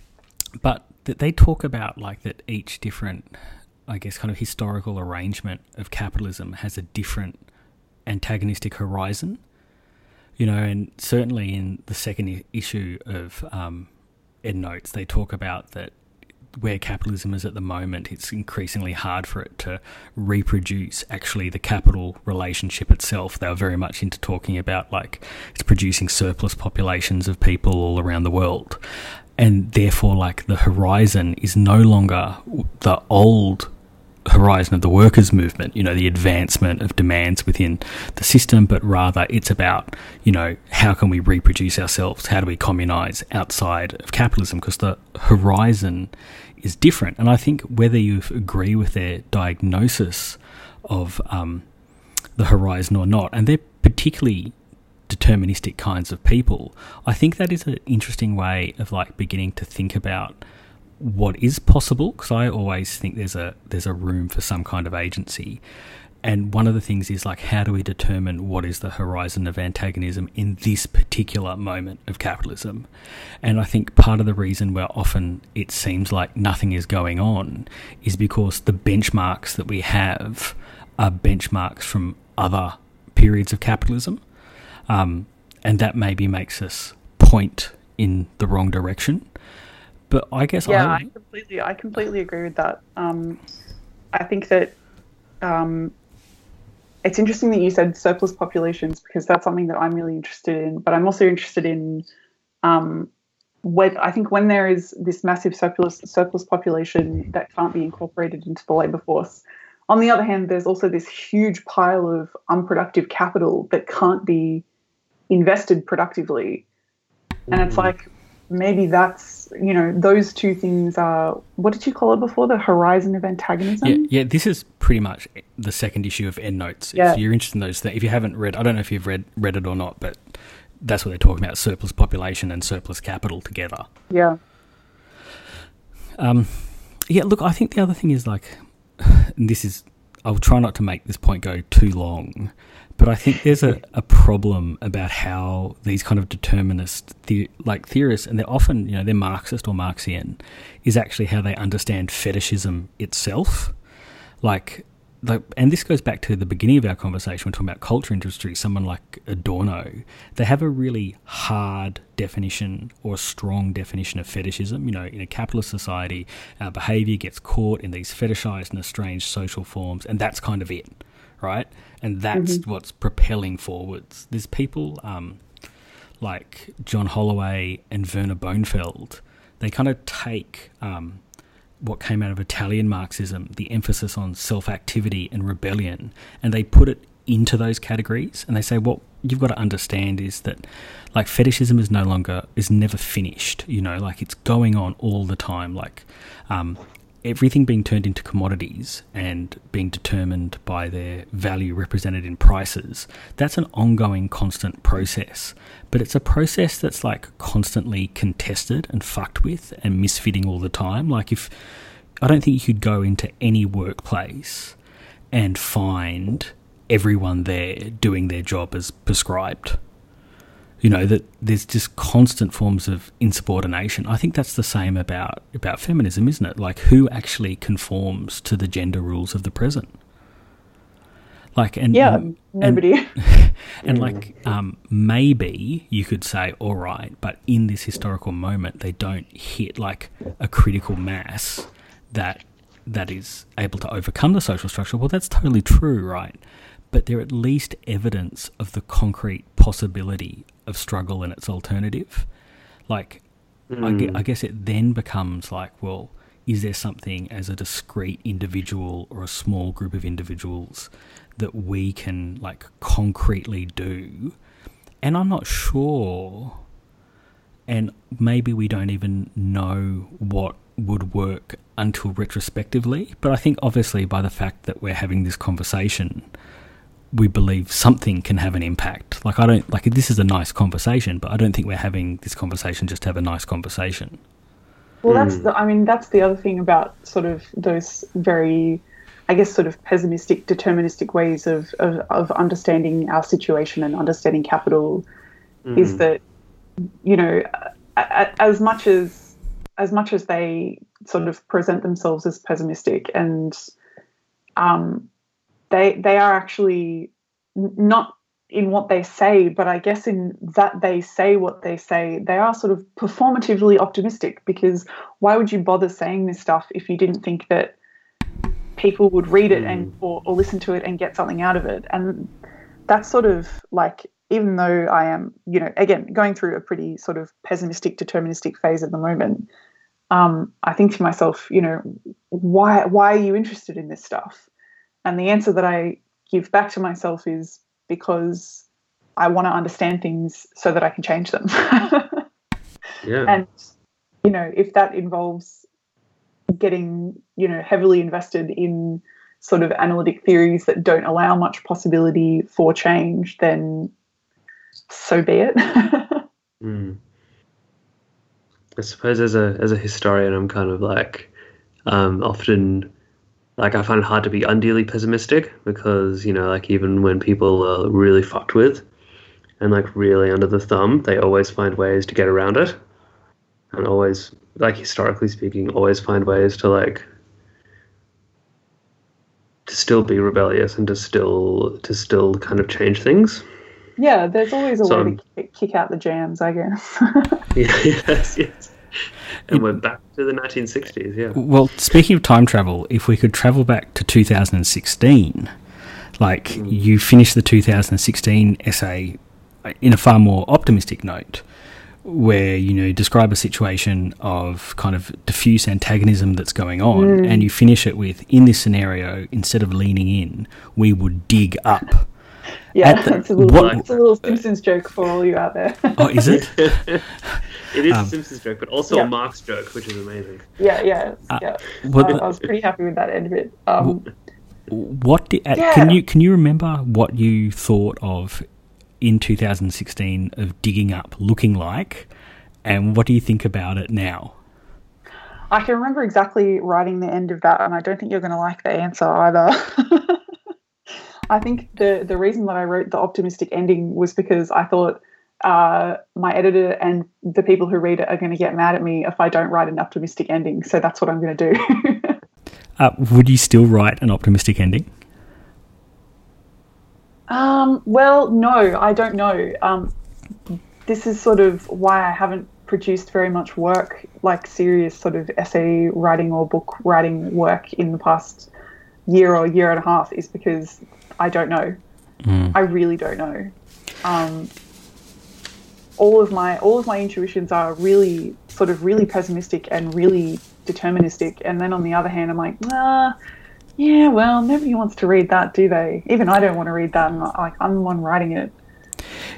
But that they talk about like that each different, I guess, kind of historical arrangement of capitalism has a different antagonistic horizon you know, and certainly in the second issue of um, Endnotes, they talk about that where capitalism is at the moment, it's increasingly hard for it to reproduce actually the capital relationship itself. They were very much into talking about like it's producing surplus populations of people all around the world. And therefore, like the horizon is no longer the old horizon of the workers' movement, you know, the advancement of demands within the system, but rather it's about, you know, how can we reproduce ourselves? How do we communize outside of capitalism? Because the horizon is different. And I think whether you agree with their diagnosis of, um, the horizon or not, and they're particularly deterministic kinds of people. I think that is an interesting way of like beginning to think about what is possible because I always think there's a there's a room for some kind of agency. And one of the things is like how do we determine what is the horizon of antagonism in this particular moment of capitalism? And I think part of the reason where often it seems like nothing is going on is because the benchmarks that we have are benchmarks from other periods of capitalism. Um, and that maybe makes us point in the wrong direction. But I guess yeah, I, I completely, I completely agree with that. Um, I think that um, it's interesting that you said surplus populations because that's something that I'm really interested in. But I'm also interested in um, when I think when there is this massive surplus surplus population that can't be incorporated into the labour force. On the other hand, there's also this huge pile of unproductive capital that can't be invested productively, and it's like maybe that's you know those two things are what did you call it before the horizon of antagonism yeah, yeah, this is pretty much the second issue of Endnotes. Yeah. If you're interested in those things, if you haven't read, I don't know if you've read read it or not, but that's what they're talking about: surplus population and surplus capital together. yeah Um, yeah, look, I think the other thing is like, and this is, I'll try not to make this point go too long, but I think there's a, a problem about how these kind of determinist, the, like theorists, and they're often, you know, they're Marxist or Marxian, is actually how they understand fetishism itself. Like, like, and this goes back to the beginning of our conversation. We're talking about culture industry. Someone like Adorno, they have a really hard definition or a strong definition of fetishism. You know, in a capitalist society, our behaviour gets caught in these fetishized and estranged social forms, and that's kind of it, right? And that's what's propelling forwards. There's people um, like John Holloway and Werner Bonefeld. They kind of take um, what came out of Italian Marxism, the emphasis on self activity and rebellion, and they put it into those categories. And they say, what you've got to understand is that, like, fetishism is no longer, is never finished, you know, like, it's going on all the time. Like, um, everything being turned into commodities and being determined by their value represented in prices, that's an ongoing, constant process. But it's a process that's like constantly contested and fucked with and misfitting all the time. Like, if I don't think you could go into any workplace and find everyone there doing their job as prescribed you know that there's just constant forms of insubordination. I think that's the same about about feminism isn't it? Like who actually conforms to the gender rules of the present? Like and yeah and- nobody. and like um, maybe you could say all right but in this historical moment they don't hit like a critical mass that that is able to overcome the social structure. Well that's totally true right? But they're at least evidence of the concrete possibility of struggle and its alternative. Like I, hmm. I guess it then becomes like well is there something as a discrete individual or a small group of individuals that we can like concretely do? And i'm not sure. And maybe we don't even know what would work until retrospectively but i think obviously by the fact that we're having this conversation we believe something can have an impact. Like i don't like this is a nice conversation but i don't think we're having this conversation just to have a nice conversation. Well, that's the, I mean, that's the other thing about sort of those very, I guess, sort of pessimistic, deterministic ways of, of, of understanding our situation and understanding capital is that, you know, a, a, as much as as much as they sort of present themselves as pessimistic and um, they they are actually not in what they say, but I guess in that they say what they say, they are sort of performatively optimistic because why would you bother saying this stuff if you didn't think that people would read it and or, or listen to it and get something out of it? And that's sort of like even though I am, you know, again going through a pretty sort of pessimistic, deterministic phase at the moment, um, I think to myself, you know, why why are you interested in this stuff? And the answer that I give back to myself is because I want to understand things so that I can change them. Yeah. and you know, if that involves getting, you know, heavily invested in sort of analytic theories that don't allow much possibility for change, then so be it. mm. I suppose as a as a historian, I'm kind of like um, often like I find it hard to be unduly pessimistic because you know like even when people are really fucked with and like really under the thumb, they always find ways to get around it, and always like historically speaking, always find ways to like to still be rebellious and to still to still kind of change things. Yeah, there's always a so, way to kick out the jams, I guess. yes, yes. And it, we're back to the 1960s, yeah. Well, speaking of time travel, if we could travel back to 2016, like mm. you finished the 2016 essay in a far more optimistic note, where you know describe a situation of kind of diffuse antagonism that's going on, mm. and you finish it with in this scenario, instead of leaning in, we would dig up. Yeah, the, it's, a little, what, it's a little Simpsons joke for all you out there. oh, is it? it is um, a Simpsons joke, but also yeah. a Marx joke, which is amazing. Yeah, yeah, uh, yeah. Well, I, I, was pretty happy with that end of it. Um, what did, uh, yeah. can you can you remember what you thought of in 2016 of digging up looking like, and what do you think about it now? I can remember exactly writing the end of that, and I don't think you're going to like the answer either. I think the the reason that I wrote the optimistic ending was because I thought uh, my editor and the people who read it are going to get mad at me if I don't write an optimistic ending. So that's what I'm going to do. uh, would you still write an optimistic ending? Um, well, no, I don't know. Um, this is sort of why I haven't produced very much work, like serious sort of essay writing or book writing work in the past year or year and a half, is because I don't know. Mm. I really don't know. Um, all of my all of my intuitions are really sort of really pessimistic and really deterministic, and then on the other hand, I'm like, nah yeah, well, nobody wants to read that, do they? Even I don't want to read that. I'm like I'm the one writing it,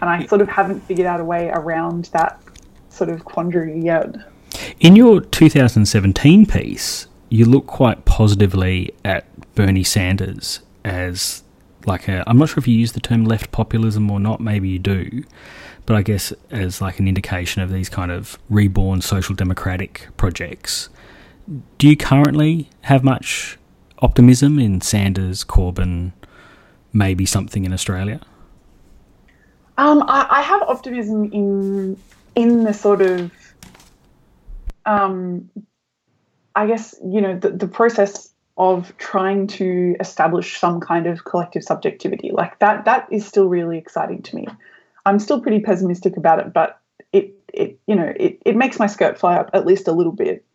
and I sort of haven't figured out a way around that sort of quandary yet. In your 2017 piece, you look quite positively at Bernie Sanders as like a. I'm not sure if you use the term left populism or not. Maybe you do, but I guess as like an indication of these kind of reborn social democratic projects. Do you currently have much optimism in Sanders, Corbyn, maybe something in Australia? Um, I, I, have optimism in in the sort of, um, I guess you know the, the process of trying to establish some kind of collective subjectivity like that. That is still really exciting to me. I'm still pretty pessimistic about it, but it it you know it, it makes my skirt fly up at least a little bit.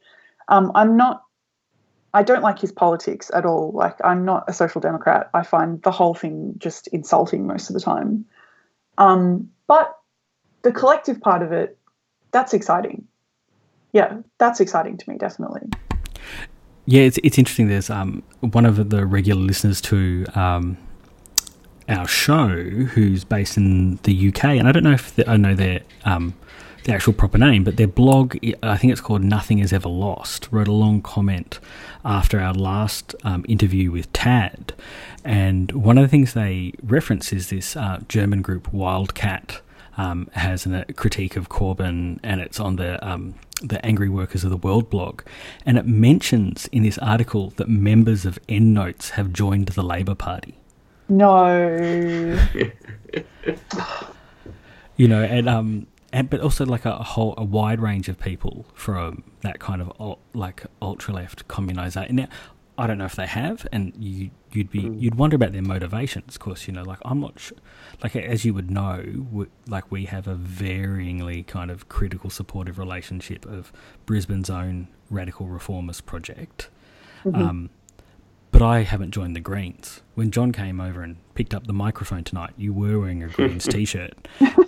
Um, I'm not I don't like his politics at all. Like, I'm not a social democrat. I find the whole thing just insulting most of the time. Um, but the collective part of it, that's exciting. Yeah, that's exciting to me, definitely. Yeah, it's it's interesting. There's um one of the regular listeners to um our show who's based in the UK, and I don't know if I know their um the actual proper name, but their blog, I think it's called Nothing Is Ever Lost, wrote a long comment after our last um, interview with Tad. And one of the things they reference is this uh, German group Wildcat um, has a critique of Corbyn, and it's on the um, the Angry Workers of the World blog, and it mentions in this article that members of EndNotes have joined the Labor Party. No. you know, and um, and but also like a, whole a wide range of people from that kind of like ultra left communization. Now, I don't know if they have, and you you'd be mm. you'd wonder about their motivations. Of course, you know, like I'm not sure, like as you would know, we, like we have a varyingly kind of critical supportive relationship of Brisbane's own radical reformist project. Mm-hmm. Um, but I haven't joined the Greens. When John came over and picked up the microphone tonight, you were wearing a Greens t-shirt,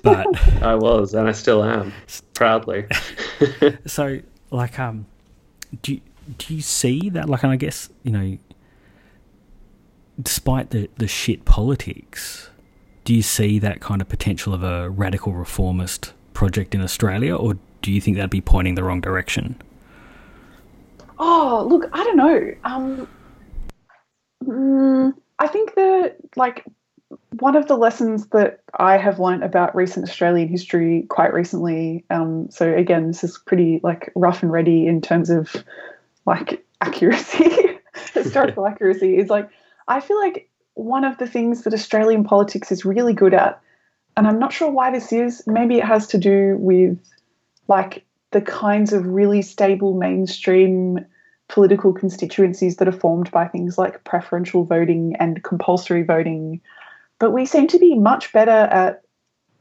but I was, and I still am, proudly. so, like, um, do you, do you see that? Like, and I guess you know, despite the the shit politics, do you see that kind of potential of a radical reformist project in Australia, or do you think that'd be pointing the wrong direction? Oh, look, I don't know. Um, Mm, I think that like one of the lessons that I have learned about recent Australian history quite recently. Um, so again, this is pretty like rough and ready in terms of like accuracy, historical accuracy. Is like I feel like one of the things that Australian politics is really good at, and I'm not sure why this is. Maybe it has to do with like the kinds of really stable mainstream political constituencies that are formed by things like preferential voting and compulsory voting. But we seem to be much better at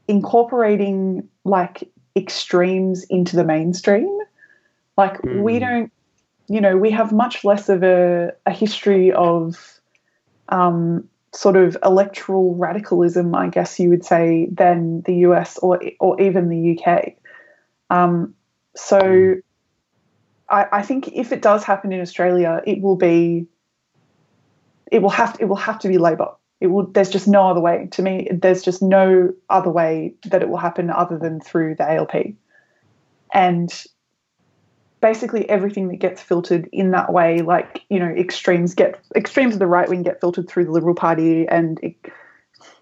incorporating like extremes into the mainstream. Like mm. we don't, you know, we have much less of a, a history of um, sort of electoral radicalism, I guess you would say, than the US or or even the UK. Um, so I, I think if it does happen in Australia, it will be it will have to, it will have to be Labor. It will. There's just no other way. To me, there's just no other way that it will happen other than through the ALP. And basically everything that gets filtered in that way, like you know, extremes get extremes of the right wing get filtered through the Liberal Party, and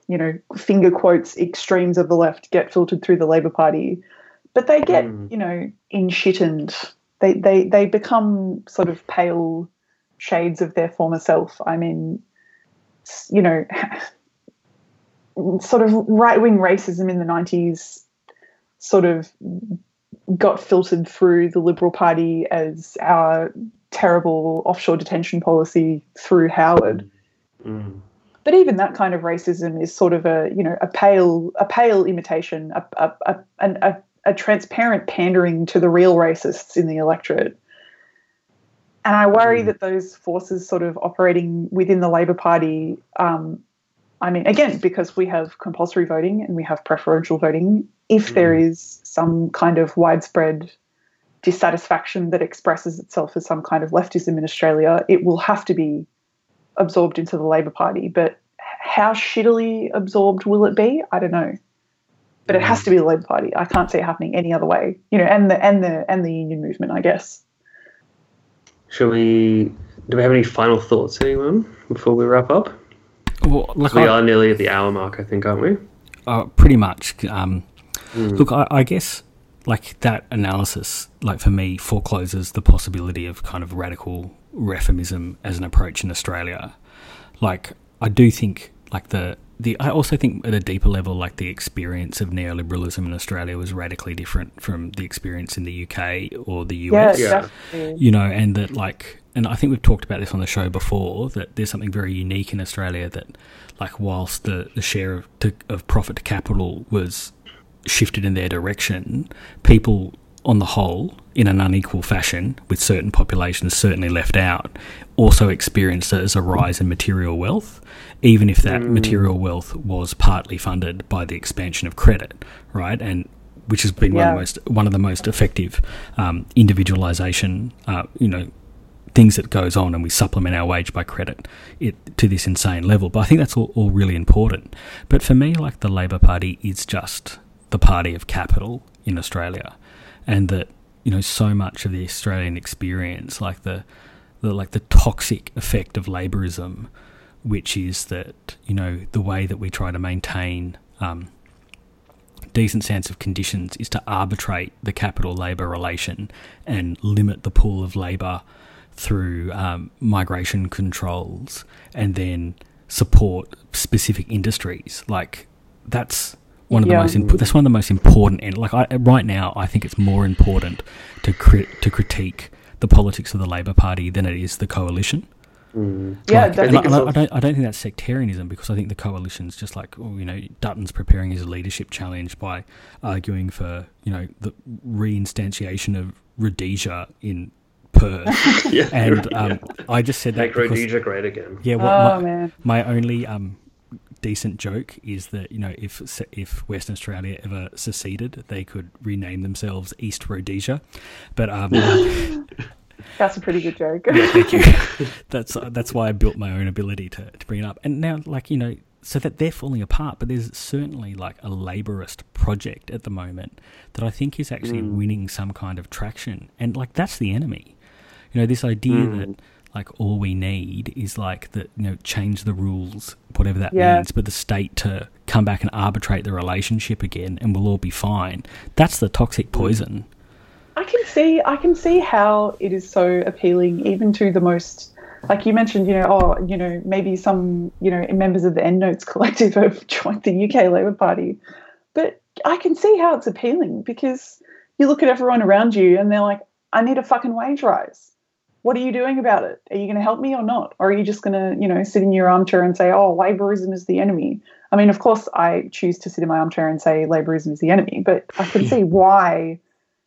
you know, finger quotes extremes of the left get filtered through the Labor Party, but they get mm. you know enshittened they they they become sort of pale shades of their former self. I mean, you know, sort of right wing racism in the nineties sort of got filtered through the Liberal Party as our terrible offshore detention policy through Howard. Mm. But even that kind of racism is sort of a you know a pale a pale imitation a a, a, a, a transparent pandering to the real racists in the electorate. And I worry mm. that those forces sort of operating within the Labor Party, um, I mean, again, because we have compulsory voting and we have preferential voting, if mm. there is some kind of widespread dissatisfaction that expresses itself as some kind of leftism in Australia, it will have to be absorbed into the Labor Party. But how shittily absorbed will it be? I don't know but it has to be the Labour Party. I can't see it happening any other way. You know, and the and the and the union movement, I guess. Shall we? Do we have any final thoughts, anyone, before we wrap up? Well, look, we I, are nearly at the hour mark, I think, aren't we? Uh, pretty much. Um, mm. Look, I, I guess like that analysis, like for me, forecloses the possibility of kind of radical reformism as an approach in Australia. Like, I do think like the the I also think at a deeper level, like the experience of neoliberalism in Australia was radically different from the experience in the UK or the US. Yeah, Yeah, You know, and that like, and I think we've talked about this on the show before that there's something very unique in Australia that, like, whilst the the share of, to, of profit to capital was shifted in their direction, people on the whole, in an unequal fashion, with certain populations certainly left out, also experienced it as a rise in material wealth, even if that mm. material wealth was partly funded by the expansion of credit, right? And which has been yeah. one of the most one of the most effective um, individualization, uh, you know, things that goes on, and we supplement our wage by credit it, to this insane level. But I think that's all, all really important. But for me, like the Labor Party is just the party of capital in Australia and that you know so much of the Australian experience, like the, the like the toxic effect of labourism, which is that you know the way that we try to maintain um, decent sense of conditions is to arbitrate the capital labour relation and limit the pool of labour through um, migration controls and then support specific industries. Like that's one of the most imp- that's one of the most important and like I, right now I think it's more important to crit- to critique the politics of the Labor Party than it is the coalition. Mm. Yeah, like, definitely. I, I, don't, I don't think that's sectarianism because I think the coalition's just like, oh, you know, Dutton's preparing his leadership challenge by arguing for, you know, the reinstantiation of Rhodesia in Perth. yeah, and um, I just said that Make because, Rhodesia great again. Yeah, well, oh, my, man. my only um, decent joke is that you know if if Western Australia ever seceded, they could rename themselves East Rhodesia. But um, that's a pretty good joke. yeah, thank you. that's uh, that's why I built my own ability to to bring it up. And now, like you know, so that they're falling apart. But there's certainly like a laborist project at the moment that I think is actually mm. winning some kind of traction. And like that's the enemy. You know, this idea mm. that like all we need is like the you know change the rules, whatever that Yeah. means, but the state to come back and arbitrate the relationship again, and we'll all be fine. That's the toxic poison. I can see I can see how it is so appealing even to the most like you mentioned, you know, oh, you know, maybe some, you know, members of the Endnotes collective have joined the UK Labour Party. But I can see how it's appealing because you look at everyone around you and they're like, I need a fucking wage rise. What are you doing about it? Are you going to help me or not? Or are you just going to, you know, sit in your armchair and say, oh, laborism is the enemy? I mean, of course, I choose to sit in my armchair and say laborism is the enemy, but I can see why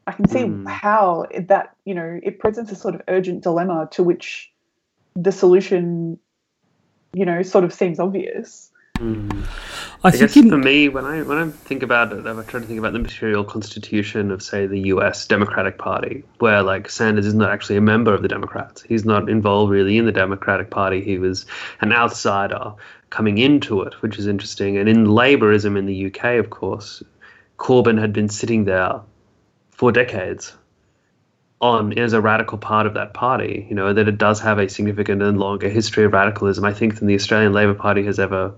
I can see Hmm. how it- that you know it presents a sort of urgent dilemma to which the solution, you know, sort of seems obvious. Mm. I, I think guess in- for me, when I when I think about it, I try to think about the material constitution of, say, the U.S. Democratic Party, where like Sanders is not actually a member of the Democrats. He's not involved really in the Democratic Party. He was an outsider coming into it, which is interesting. And in Labourism in the UK, of course, Corbyn had been sitting there for decades on as a radical part of that party. You know that it does have a significant and longer history of radicalism, I think, than the Australian Labor Party has ever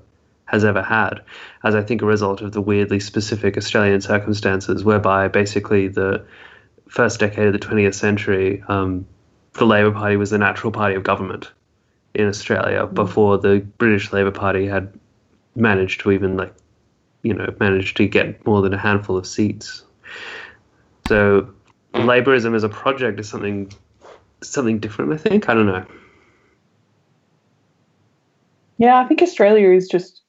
has ever had, as I think a result of the weirdly specific Australian circumstances, whereby basically the first decade of the 20th century, um, the Labor Party was the natural party of government in Australia before the British Labor Party had managed to even like, you know, managed to get more than a handful of seats. So, Labourism as a project is something something different. I think I don't know. Yeah, I think Australia is just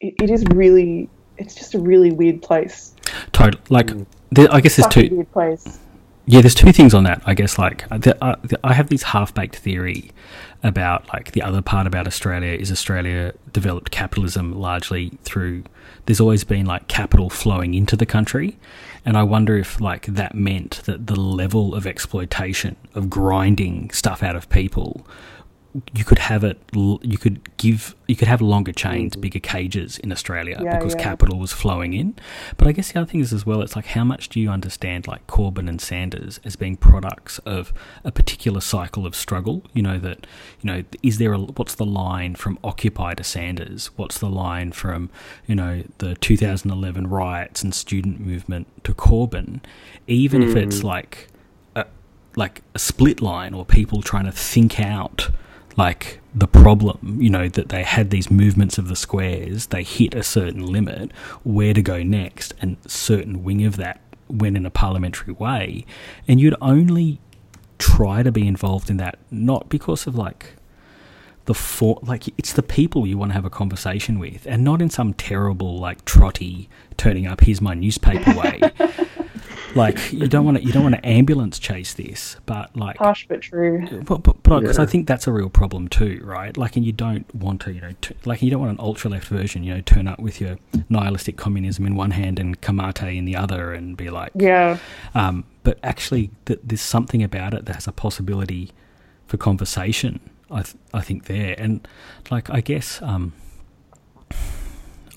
it, it is really it's just a really weird place. total like there, I guess there's Such a two. weird place. Yeah, there's two things on that. I guess like uh, the, uh, the, I have this half-baked theory about like the other part about Australia is Australia developed capitalism largely through. There's always been like capital flowing into the country, and I wonder if like that meant that the level of exploitation of grinding stuff out of people you could have it you could give you could have longer chains mm-hmm. bigger cages in australia Yeah, because yeah. capital was flowing in. But i guess the other thing is as well it's like how much do you understand like corbyn and sanders as being products of a particular cycle of struggle? You know that you know is there a what's the line from occupy to sanders? What's the line from you know the 2011 riots and student movement to corbyn? Even if it's mm-hmm. like a, like a split line or people trying to think out like the problem, you know, that they had these movements of the squares, they hit a certain limit, where to go next, and certain wing of that went in a parliamentary way, and you'd only try to be involved in that not because of like the for like it's the people you want to have a conversation with, and not in some terrible like trotty turning up here's my newspaper way. like you don't want to you don't want to ambulance chase this, but like Harsh but true. but but because I Yeah. think that's a real problem too, right? Like, and you don't want to, you know, t- like you don't want an ultra left version, you know, turn up with your nihilistic communism in one hand and Camatte in the other, and be like, Yeah. um, but actually, th- there's something about it that has a possibility for conversation. I th- I think there, and like I guess um,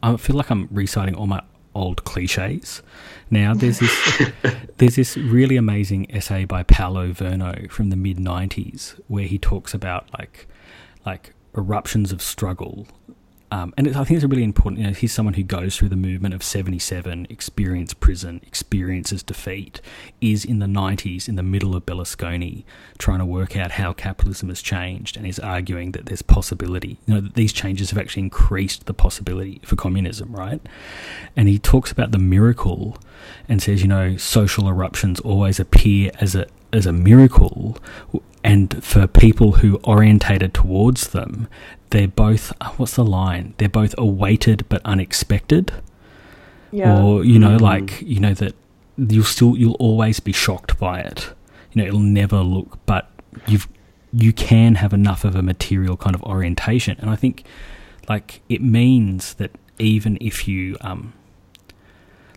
I feel like I'm reciting all my old cliches. Now there's this there's this really amazing essay by Paolo Virno from the mid '90s where he talks about like like eruptions of struggle. Um, and I think it's really important. You know, he's someone who goes through the movement of '77, experienced prison, experiences defeat, is in the '90s in the middle of Berlusconi, trying to work out how capitalism has changed, and is arguing that there's possibility. You know, that these changes have actually increased the possibility for communism, right? And he talks about the miracle, and says, you know, social eruptions always appear as a as a miracle, and for people who orientated towards them, they're both what's the line? They're both awaited but unexpected, Yeah. or you know, like you know that you'll still you'll always be shocked by it. You know, it'll never look, but you've you can have enough of a material kind of orientation, and I think like it means that even if you um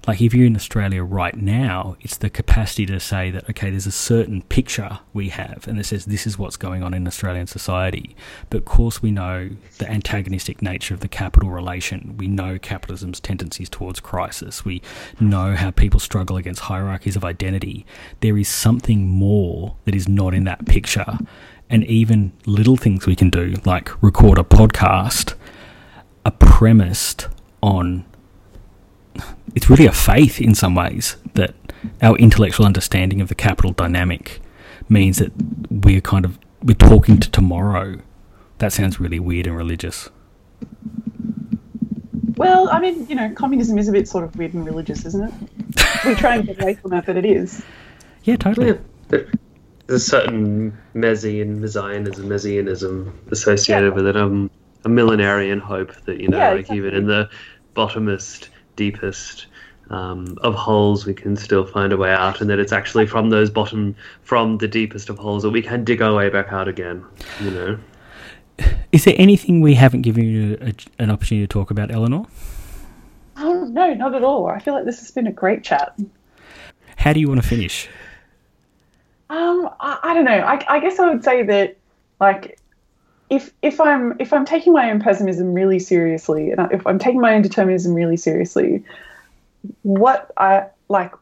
like if you're in Australia right now, it's the capacity to say that okay, there's a certain picture we have, and it says this is what's going on in Australian society. But of course, we know the antagonistic nature of the capital relation. We know capitalism's tendencies towards crisis. We know how people struggle against hierarchies of identity. There is something more that is not in that picture, and even little things we can do, like record a podcast, are premised on. It's really a faith in some ways that our intellectual understanding of the capital dynamic means that we're kind of we're talking to tomorrow. That sounds really weird and religious. Well, I mean, you know, communism is a bit sort of weird and religious, isn't it? we try and get away from it, but it is. Yeah, totally. Yeah, there- there's a certain Messian, Messianism, Messianism associated Yeah. with it. Um, a millenarian hope that you know, Yeah, like exactly. even in the bottomest, deepest um, of holes, we can still find a way out, and that it's actually from those bottom, from the deepest of holes, that we can dig our way back out again. You know. Is there anything we haven't given you a, an opportunity to talk about, Eleanor? Oh, no, not at all. I feel like this has been a great chat. How do you want to finish? Um, I, I don't know. I, I guess I would say that, like, if if I'm if I'm taking my own pessimism really seriously, and if I'm taking my own determinism really seriously, what I like,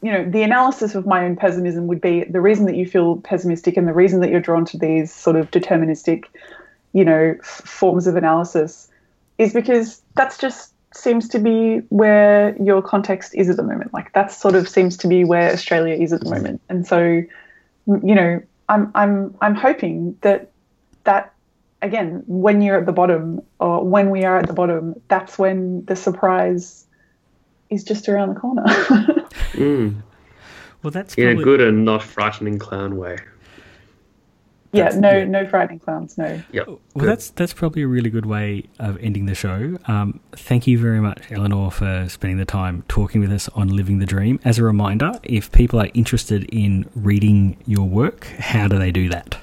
you know, the analysis of my own pessimism would be the reason that you feel pessimistic and the reason that you're drawn to these sort of deterministic, you know, f- forms of analysis, is because that's just seems to be where your context is at the moment. Like that sort of seems to be where Australia is at the moment. And so, you know, I'm I'm I'm hoping that that again, when you're at the bottom or when we are at the bottom, that's when the surprise is just around the corner. Mm. Well, that's In a good and not frightening clown way. yeah, That's- no yeah. no frightening clowns, no. Yep. Well, good. that's that's probably a really good way of ending the show. Um, thank you very much, Eleanor, for spending the time talking with us on Living the Dream. As a reminder, if people are interested in reading your work, how do they do that?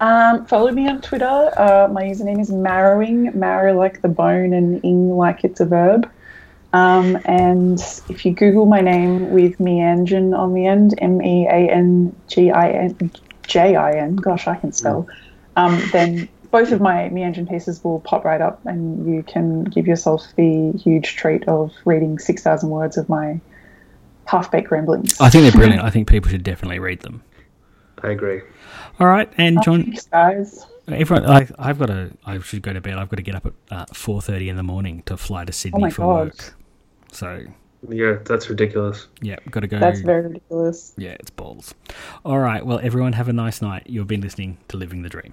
Um, follow me on Twitter. Uh, my username is marrowing, marrow like the bone and ing like it's a verb. Um, and if you Google my name with Meanjin on the end, M E A N G I N J I N, gosh, I can spell, um, then both of my Meanjin pieces will pop right up and you can give yourself the huge treat of reading 6,000 words of my half baked ramblings. I think they're brilliant. I think people should definitely read them. I agree. All right, and John, Thanks, guys. everyone, I, I've got to. I should go to bed. I've got to get up at uh, four thirty in the morning to fly to Sydney my for God. work. So Yeah, that's ridiculous. yeah, got to go. That's very ridiculous. Yeah, it's balls. All right. Well, everyone have a nice night. You've been listening to Living the Dream.